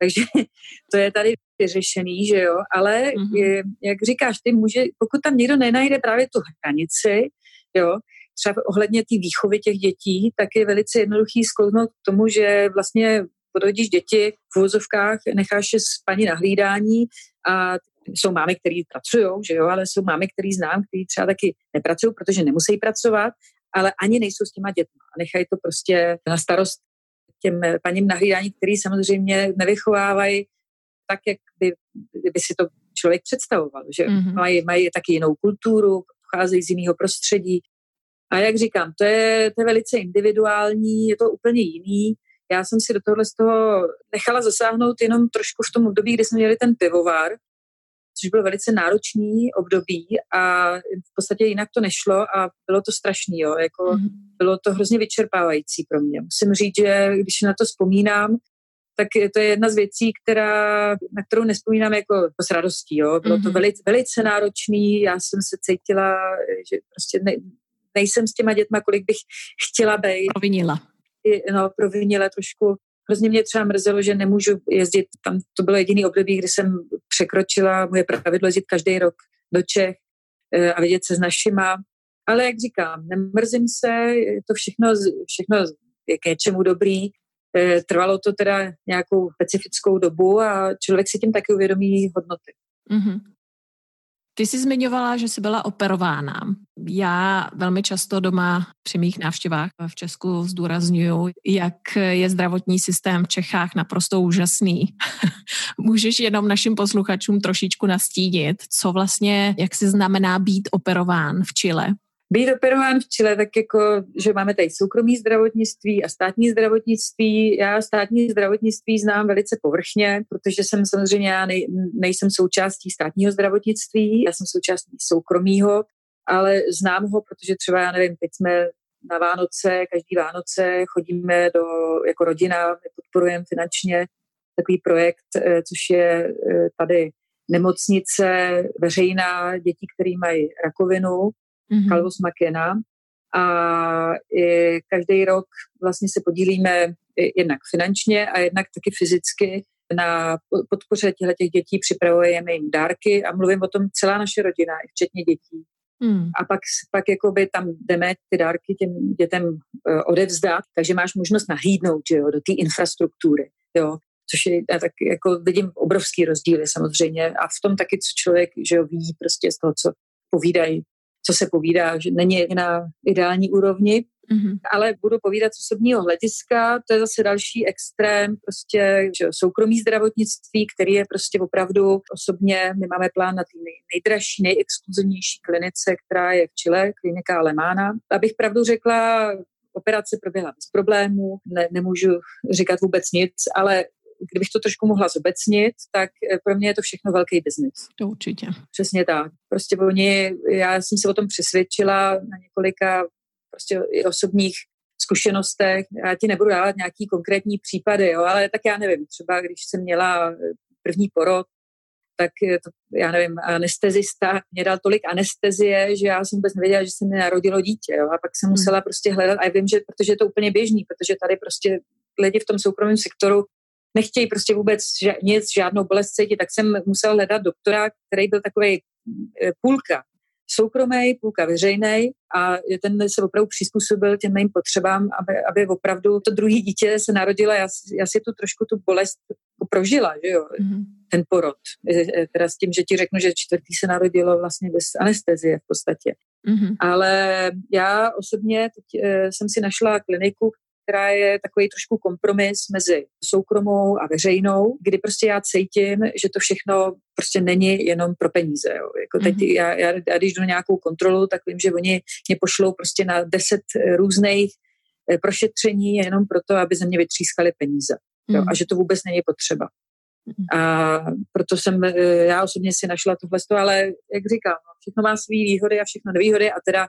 takže to je tady vyřešený, že jo, ale mm-hmm. je, jak říkáš, ty může, pokud tam někdo nenajde právě tu hranici, jo, třeba ohledně té výchovy těch dětí, tak je velice jednoduchý sklouznout k tomu, že vlastně podhodíš děti v vozovkách, necháš je s paní na hlídání a jsou mámy, které pracují, že jo, ale jsou mámy, které znám, které třeba taky nepracují, protože nemusí pracovat ale ani nejsou s těma dětma. Nechají to prostě na starost těm paním na hlídání, který samozřejmě nevychovávají tak, jak by, by si to člověk představoval, že mm-hmm. mají, mají taky jinou kulturu, pocházejí z jiného prostředí. A jak říkám, to je, to je velice individuální, je to úplně jiný. Já jsem si do tohle z toho nechala zasáhnout jenom trošku v tom období, kdy jsme měli ten pivovar, což bylo velice náročný období a v podstatě jinak to nešlo a bylo to strašný, jo, jako mm-hmm. bylo to hrozně vyčerpávající pro mě. Musím říct, že když na to vzpomínám, tak to je jedna z věcí, která, na kterou nespomínám jako, jako s radostí. Jo. Bylo mm-hmm. to mhm. velice, velice náročný, já jsem se cítila, že prostě ne, nejsem s těma dětma, kolik bych chtěla být. Provinila. No, provinila trošku. Hrozně mě třeba mrzelo, že nemůžu jezdit, tam to bylo jediný období, kdy jsem překročila moje pravidlo jezdit každý rok do Čech eh, a vidět se s našima. Ale jak říkám, nemrzím se, je to všechno, všechno je k něčemu dobrý. Eh, trvalo to teda nějakou specifickou dobu a člověk si tím taky uvědomí hodnoty. Mm-hmm. Ty jsi zmiňovala, že jsi byla operována. Já velmi často doma při mých návštěvách v Česku zdůraznuju, jak je zdravotní systém v Čechách naprosto úžasný. Můžeš jenom našim posluchačům trošičku nastínit, co vlastně, jak si znamená být operován v Chile? Být operován v Chile, tak jako, že máme tady soukromý zdravotnictví a státní zdravotnictví. Já státní zdravotnictví znám velice povrchně, protože jsem samozřejmě, já nej, nejsem součástí státního zdravotnictví, já jsem součástí soukromého, ale znám ho, protože třeba, já nevím, teď jsme na Vánoce, každý Vánoce chodíme do, jako rodina, my podporujeme finančně takový projekt, eh, což je eh, tady nemocnice veřejná dětí, které mají rakovinu mm-hmm. Calvus Makena. A každý rok vlastně se podílíme jednak finančně a jednak taky fyzicky na podpoře těch dětí připravujeme jim dárky a mluvím o tom celá naše rodina, včetně dětí. Hmm. A pak, pak jakoby tam jdeme ty dárky těm dětem uh, odevzdat, takže máš možnost nahlídnout že jo, do té infrastruktury. Jo. Což je, já tak jako vidím obrovský rozdíly samozřejmě a v tom taky, co člověk že jo, ví prostě z toho, co povídají co se povídá, že není na ideální úrovni, mm-hmm. ale budu povídat z osobního hlediska, to je zase další extrém, prostě že soukromý zdravotnictví, který je prostě opravdu osobně, my máme plán na té nej, nejdražší, nejexkluzivnější klinice, která je v Chile, klinika Alemána. Abych pravdu řekla, operace proběhla bez problémů, ne, nemůžu říkat vůbec nic, ale kdybych to trošku mohla zobecnit, tak eh, pro mě je to všechno velký biznis. To určitě. Přesně tak. Prostě oni, já jsem se o tom přesvědčila na několika prostě i osobních zkušenostech. Já ti nebudu dávat nějaký konkrétní případy, jo, ale tak já nevím, třeba když jsem měla eh, první porod, tak to, já nevím, anestezista mě dal tolik anestezie, že já jsem vůbec nevěděla, že se mi narodilo dítě. Jo? A pak jsem hmm. musela prostě hledat, a já vím, že protože je to úplně běžný, protože tady prostě lidi v tom soukromém sektoru nechtějí prostě vůbec ža- nic, žádnou bolest cítit, tak jsem musel hledat doktora, který byl takový e, půlka soukromý, půlka veřejný a ten se opravdu přizpůsobil těm mým potřebám, aby, aby opravdu to druhé dítě se narodilo. Já, já si tu trošku tu bolest prožila, že jo, mm-hmm. ten porod. E, e, teda s tím, že ti řeknu, že čtvrtý se narodilo vlastně bez anestezie v podstatě. Mm-hmm. Ale já osobně teď jsem si našla kliniku, která je takový trošku kompromis mezi soukromou a veřejnou, kdy prostě já cítím, že to všechno prostě není jenom pro peníze. Jo. Jako teď mm-hmm. já, já, já, když jdu na nějakou kontrolu, tak vím, že oni mě pošlou prostě na deset různých eh, prošetření jenom proto, aby ze mě vytřískali peníze. Jo, mm. a že to vůbec není potřeba. Mm. A proto jsem, eh, já osobně si našla tohle, ale jak říkám, no, všechno má své výhody a všechno nevýhody a teda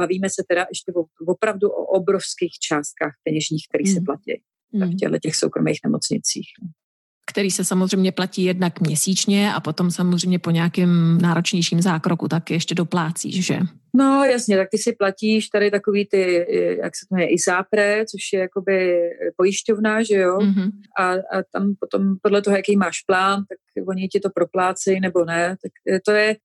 bavíme se teda ještě opravdu o obrovských částkách peněžních, které mm. se platí mm. v těchto těch soukromých nemocnicích. Který se samozřejmě platí jednak měsíčně a potom samozřejmě po nějakém náročnějším zákroku tak ještě doplácíš, že? No jasně, tak ty si platíš tady takový ty, jak se to jmenuje, ISAPRE, což je jakoby pojišťovna, že jo? Mm-hmm. A, a tam potom podle toho, jaký máš plán, tak oni ti to proplácejí nebo ne. Tak to je,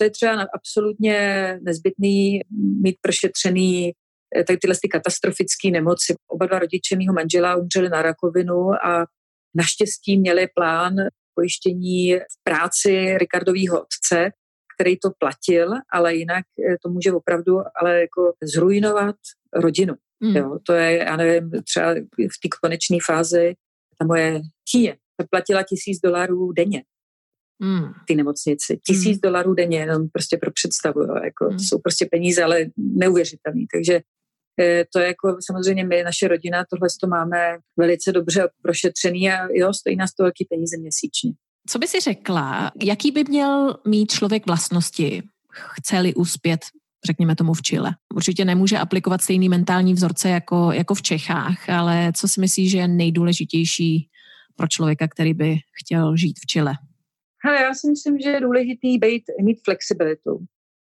to je třeba absolutně nezbytný mít prošetřený eh, tak tyhle ty katastrofické nemoci. Oba dva rodiče mého manžela umřeli na rakovinu a naštěstí měli plán pojištění v práci Ricardového otce, který to platil, ale jinak eh, to může opravdu ale jako zrujnovat rodinu. Mm. Jo, to je, já nevím, třeba v té konečné fázi ta moje tíje, ta platila tisíc dolarů denně mm. ty nemocnici. Tisíc mm. dolarů denně, jenom prostě pro představu. Jo, jako, mm. Jsou prostě peníze, ale neuvěřitelné. Takže eh, to je jako samozřejmě my, naše rodina, tohle to máme velice dobře prošetřený a jo, stojí nás to velký peníze měsíčně. Co by si řekla, jaký by měl mít člověk vlastnosti, chceli uspět řekněme tomu v Chile. Určitě nemůže aplikovat stejný mentální vzorce jako, jako v Čechách, ale co si myslíš, že je nejdůležitější pro člověka, který by chtěl žít v Chile? Hele, já si myslím, že je důležitý být, mít flexibilitu.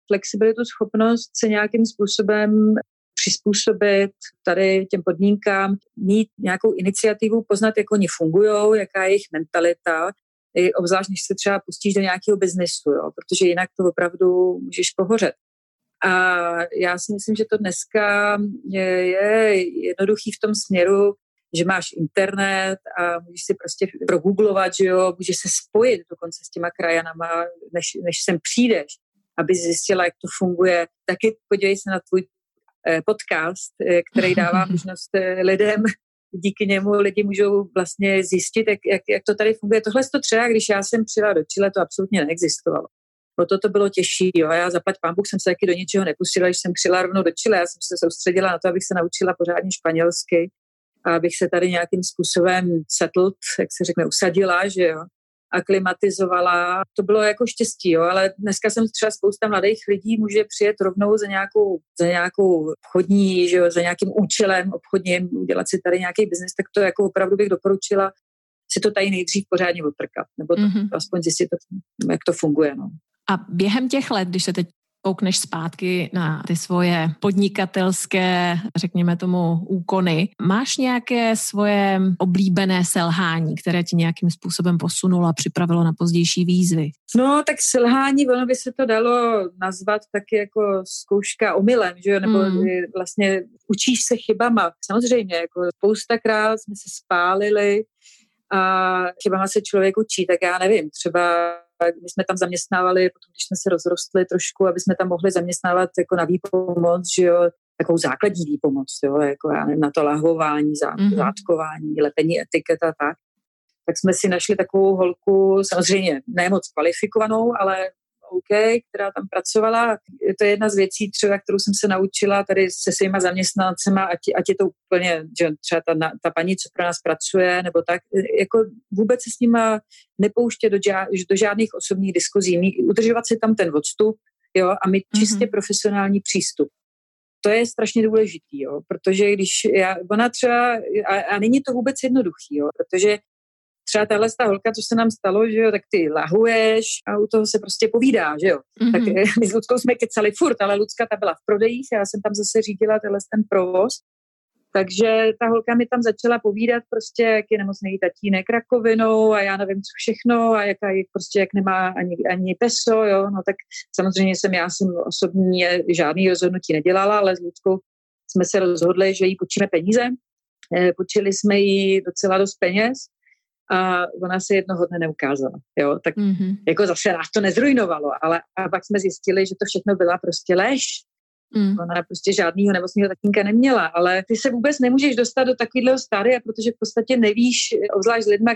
Flexibilitu, schopnost se nějakým způsobem přizpůsobit tady těm podmínkám, mít nějakou iniciativu, poznat, jak oni fungují, jaká je jejich mentalita, i obzvlášť, když se třeba pustíš do nějakého biznesu, jo, protože jinak to opravdu můžeš pohořet. A já si myslím, že to dneska je, je jednoduchý v tom směru, že máš internet a můžeš si prostě progooglovat, že jo, můžeš se spojit dokonce s těma krajanama, než, než sem přijdeš, aby zjistila, jak to funguje. Taky podívej se na tvůj eh, podcast, eh, který dává možnost eh, lidem, díky němu lidi můžou vlastně zjistit, jak, jak, jak to tady funguje. Tohle to třeba, když já jsem přijela do Chile, to absolutně neexistovalo. O to to bylo těžší. Jo. Já zaplať pán Bůh jsem se taky do ničeho nepustila, když jsem přijela rovnou do Chile. Já jsem se soustředila na to, abych se naučila pořádně španělsky abych se tady nějakým způsobem settled, jak se řekne, usadila, že jo, aklimatizovala. To bylo jako štěstí, jo, ale dneska jsem třeba spousta mladých lidí může přijet rovnou za nějakou, za nějakou obchodní, že jo, za nějakým účelem obchodním, udělat si tady nějaký biznis, tak to jako opravdu bych doporučila si to tady nejdřív pořádně otrkat, nebo to, mm-hmm. aspoň zjistit, jak to funguje. No. A během těch let, když se teď koukneš zpátky na ty svoje podnikatelské, řekněme tomu, úkony, máš nějaké svoje oblíbené selhání, které ti nějakým způsobem posunulo a připravilo na pozdější výzvy? No, tak selhání, ono by se to dalo nazvat taky jako zkouška omylem, že jo? nebo mm. vlastně učíš se chybama. Samozřejmě, jako spoustakrát jsme se spálili, a chybama se člověk učí, tak já nevím, třeba my jsme tam zaměstnávali, potom když jsme se rozrostli trošku, aby jsme tam mohli zaměstnávat jako na výpomoc, že jo, takovou základní výpomoc, jo, jako já nevím, na to lahování, zá, mm-hmm. zátkování, lepení etiketa a tak. Tak jsme si našli takovou holku, samozřejmě ne moc kvalifikovanou, ale OK, která tam pracovala. Je to jedna z věcí, třeba, kterou jsem se naučila tady se svýma zaměstnancema, ať, ať je to úplně, že třeba ta, ta paní, co pro nás pracuje, nebo tak, jako vůbec se s nima nepouštět do, do žádných osobních diskuzí, udržovat si tam ten odstup jo, a mít mm-hmm. čistě profesionální přístup. To je strašně důležitý, jo, protože když já, ona třeba, a, a není to vůbec jednoduchý, jo, protože třeba tahle ta holka, co se nám stalo, že jo, tak ty lahuješ a u toho se prostě povídá, že jo. Mm-hmm. Tak eh, my s Ludskou jsme kecali furt, ale Lucka ta byla v prodejích, já jsem tam zase řídila tenhle ten provoz, takže ta holka mi tam začala povídat prostě, jak je nemocný tatínek rakovinou a já nevím, co všechno a jaká je prostě, jak nemá ani, ani peso, jo, no tak samozřejmě jsem, já jsem osobně žádný rozhodnutí nedělala, ale s Ludskou jsme se rozhodli, že jí počíme peníze, eh, počili jsme jí docela dost peněz a ona se jednoho dne neukázala. Jo? Tak mm-hmm. jako zase nás to nezrujnovalo, ale a pak jsme zjistili, že to všechno byla prostě lež. Mm. Ona prostě žádného nemocného tatínka neměla, ale ty se vůbec nemůžeš dostat do takového stádia, protože v podstatě nevíš, obzvlášť s lidmi,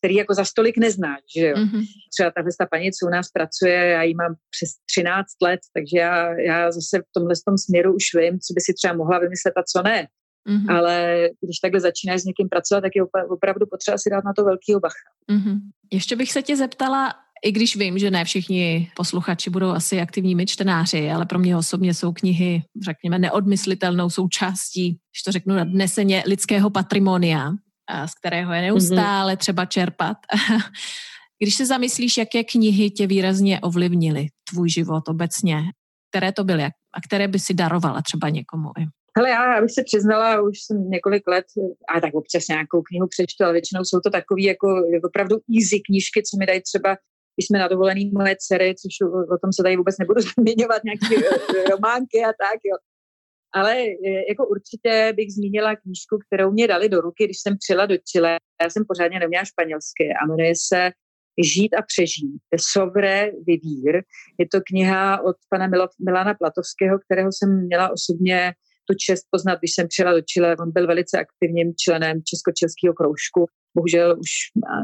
který jako za stolik neznáš, že jo. Mm-hmm. Třeba tahle ta paní, co u nás pracuje, já jí mám přes 13 let, takže já, já zase v tomhle tom směru už vím, co by si třeba mohla vymyslet a co ne. Mm-hmm. Ale když takhle začínáš s někým pracovat, tak je opravdu potřeba si dát na to velký bacha. Mm-hmm. Ještě bych se tě zeptala, i když vím, že ne všichni posluchači budou asi aktivními čtenáři, ale pro mě osobně jsou knihy, řekněme, neodmyslitelnou součástí, když to řeknu nadneseně, lidského patrimonia, z kterého je neustále mm-hmm. třeba čerpat. Když se zamyslíš, jaké knihy tě výrazně ovlivnily tvůj život obecně, které to byly a které by si darovala třeba někomu? Hele, já abych se přiznala, už jsem několik let, a tak občas nějakou knihu přečtu, ale většinou jsou to takové jako, jako opravdu easy knížky, co mi dají třeba, když jsme na dovolený moje dcery, což o tom se tady vůbec nebudu zmiňovat, nějaké eh, románky a tak, jo. Ale eh, jako určitě bych zmínila knížku, kterou mě dali do ruky, když jsem přijela do Chile. Já jsem pořádně neměla španělsky a jmenuje se Žít a přežít. Sovre Vivír. Je to kniha od pana Milana Platovského, kterého jsem měla osobně tu čest poznat, když jsem přijela do Chile. On byl velice aktivním členem Česko-Českého kroužku. Bohužel už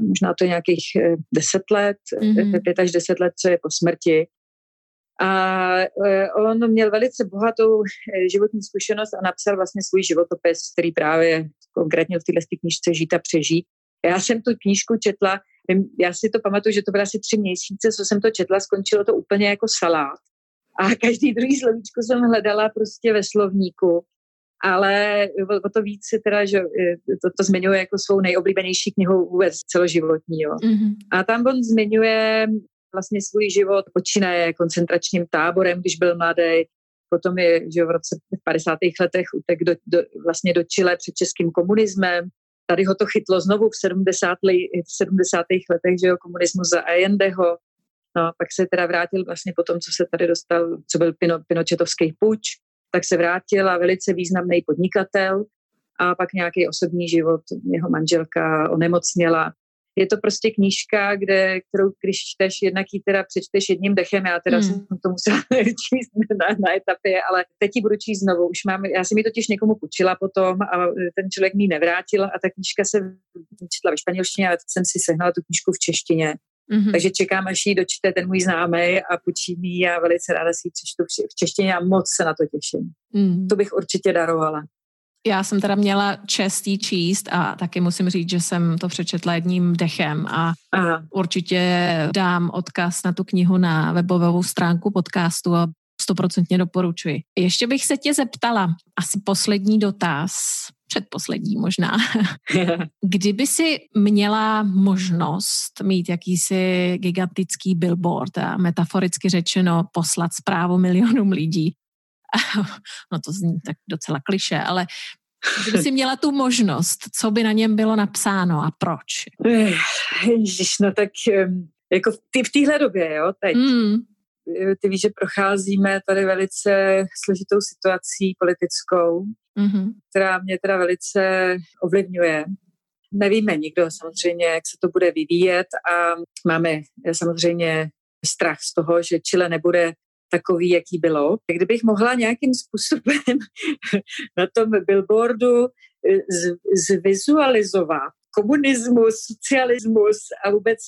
možná to je nějakých eh, deset let, mm-hmm. pět až deset let, co je po smrti. A eh, on měl velice bohatou životní zkušenost a napsal vlastně svůj životopis, který právě konkrétně v této knižce Žít a přežít. Já jsem tu knížku četla, já si to pamatuju, že to bylo asi tři měsíce, co jsem to četla, skončilo to úplně jako salát a každý druhý slovíčko jsem hledala prostě ve slovníku. Ale o, to víc si teda, že e, to, to zmiňuje jako svou nejoblíbenější knihu vůbec celoživotní. Jo. Mm-hmm. A tam on zmiňuje vlastně svůj život, počínaje koncentračním táborem, když byl mladý, potom je že v roce v 50. letech utek do, do, vlastně do Chile před českým komunismem. Tady ho to chytlo znovu v 70. V 70. letech, že jo, komunismus za Allendeho. No, pak se teda vrátil vlastně po tom, co se tady dostal, co byl Pino, Pinochetovský puč, tak se vrátil a velice významný podnikatel a pak nějaký osobní život, jeho manželka onemocněla. Je to prostě knížka, kde, kterou když čteš, jednak ji teda přečteš jedním dechem, já teda hmm. jsem to musela číst na, na etapě, ale teď ji budu číst znovu. Už mám, já jsem mi totiž někomu půjčila potom a ten člověk mi nevrátil a ta knížka se četla ve španělštině, ale teď jsem si sehnala tu knížku v češtině Mm-hmm. Takže čekám, až ji dočte ten můj známý a počí mi a velice ráda si ji přečtu v češtině a moc se na to těším. Mm. To bych určitě darovala. Já jsem teda měla čest jí číst a taky musím říct, že jsem to přečetla jedním dechem a Aha. určitě dám odkaz na tu knihu na webovou stránku podcastu a stoprocentně doporučuji. Ještě bych se tě zeptala, asi poslední dotaz, předposlední možná. Kdyby si měla možnost mít jakýsi gigantický billboard a metaforicky řečeno poslat zprávu milionům lidí, no to zní tak docela kliše, ale Kdyby si měla tu možnost, co by na něm bylo napsáno a proč? Ježiš, no tak jako v, v téhle době, jo, teď. Mm. Ty víš, že procházíme tady velice složitou situací politickou, mm-hmm. která mě teda velice ovlivňuje. Nevíme nikdo samozřejmě, jak se to bude vyvíjet a máme samozřejmě strach z toho, že Chile nebude takový, jaký bylo. Kdybych mohla nějakým způsobem na tom billboardu eh, zvizualizovat komunismus, socialismus a vůbec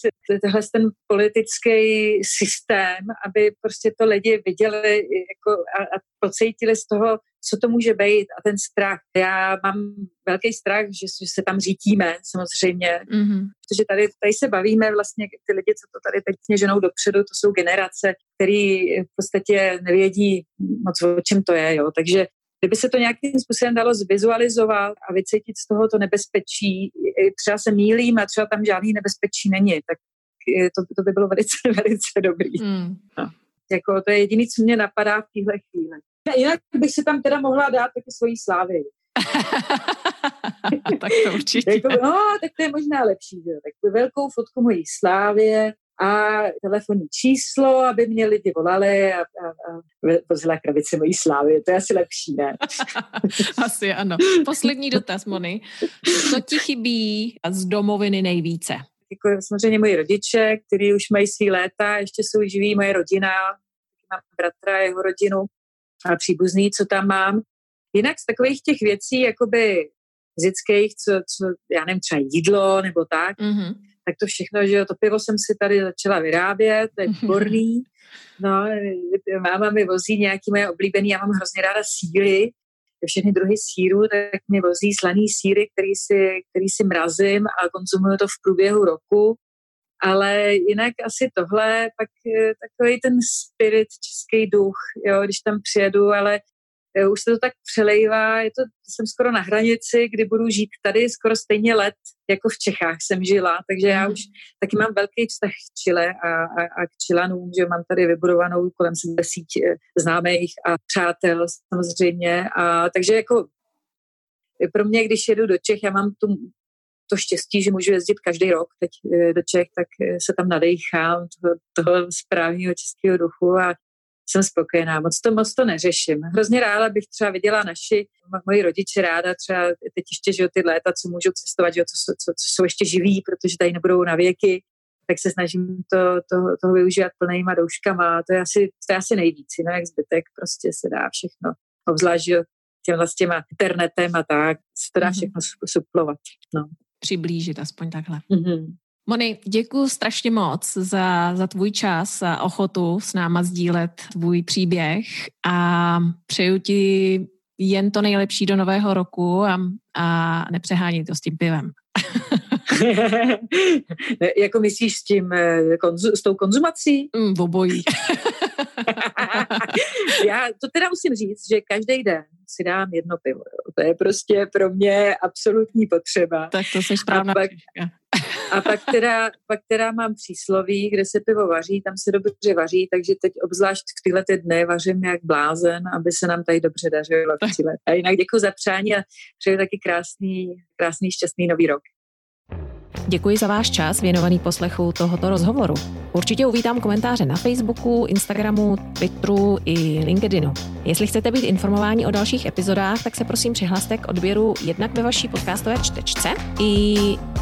tenhle ten politický systém, aby prostě to lidi viděli jako a, a pocítili z toho, co to může být a ten strach. Já mám velký strach, že, že se tam řítíme samozřejmě, mm-hmm. protože tady, tady se bavíme vlastně, ty lidi, co to tady teď ženou dopředu, to jsou generace, které v podstatě nevědí moc o čem to je, jo. takže Kdyby se to nějakým způsobem dalo zvizualizovat a vycítit z toho to nebezpečí, třeba se mílím a třeba tam žádný nebezpečí není, tak to, to by bylo velice, velice dobrý. Mm. No. Jako to je jediné, co mě napadá v téhle chvíli. Jinak bych se tam teda mohla dát taky svoji slávy. tak to určitě. jako, no, tak to je možná lepší. Že? Tak velkou fotku mojí slávě, a telefonní číslo, aby mě lidi volali a, a, a vozila krabici mojí slávy. To je asi lepší, ne? asi ano. Poslední dotaz, Moni. Co ti chybí z domoviny nejvíce? Jako samozřejmě moji rodiče, kteří už mají svý léta, ještě jsou živí, moje rodina, mám bratra, jeho rodinu a příbuzný, co tam mám. Jinak z takových těch věcí, jakoby fyzických, co, co já nevím, třeba jídlo nebo tak, mm-hmm tak to všechno, že jo, to pivo jsem si tady začala vyrábět, to je výborný. No, máma mi vozí nějaký moje oblíbený, já mám hrozně ráda síry, všechny druhy sírů, tak mi vozí slaný síry, který si, který si mrazím a konzumuju to v průběhu roku. Ale jinak asi tohle, pak takový ten spirit, český duch, jo, když tam přijedu, ale už se to tak přelejvá, je to, jsem skoro na hranici, kdy budu žít tady skoro stejně let, jako v Čechách jsem žila, takže já už taky mám velký vztah k Chile a, a, a k Chilanům, že mám tady vybudovanou kolem sebe síť eh, známých a přátel samozřejmě, a takže jako pro mě, když jedu do Čech, já mám tu, to štěstí, že můžu jezdit každý rok teď eh, do Čech, tak se tam nadechám toho, toho správního českého duchu a jsem spokojená. Moc to, moc to neřeším. Hrozně ráda bych třeba viděla naši, moji rodiče ráda třeba teď ještě, že ty léta, co můžou cestovat, že co, co, co jsou ještě živí, protože tady nebudou na věky, tak se snažím to, to, toho využívat plnýma douškama. To je asi, to je asi nejvíc, jinak jak zbytek prostě se dá všechno. Obzvlášť těmhle s těma internetem a tak, se to dá mm-hmm. všechno suplovat. No. Přiblížit aspoň takhle. Mm-hmm. Moni, děkuji strašně moc za, za tvůj čas a ochotu s náma sdílet tvůj příběh a přeju ti jen to nejlepší do nového roku a, a nepřehání to s tím pivem. jako myslíš s tím, eh, konzu, s tou konzumací? Mm, v obojí. Já to teda musím říct, že každý den si dám jedno pivo. Jo. To je prostě pro mě absolutní potřeba. Tak to se správná a pak, a pak teda, pak teda mám přísloví, kde se pivo vaří, tam se dobře vaří, takže teď obzvlášť v tyhle ty dny vařím jak blázen, aby se nám tady dobře dařilo. A jinak děkuji za přání a přeju taky krásný, krásný, šťastný nový rok. Děkuji za váš čas věnovaný poslechu tohoto rozhovoru. Určitě uvítám komentáře na Facebooku, Instagramu, Twitteru i LinkedInu. Jestli chcete být informováni o dalších epizodách, tak se prosím přihlaste k odběru jednak ve vaší podcastové čtečce i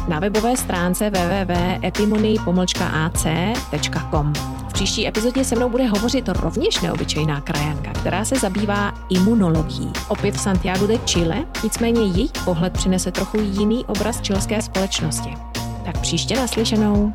na webové stránce www.epimony.ac.com. V příští epizodě se mnou bude hovořit rovněž neobyčejná krajanka, která se zabývá imunologií. Opět v Santiago de Chile, nicméně její pohled přinese trochu jiný obraz čilské společnosti. Tak příště naslyšenou.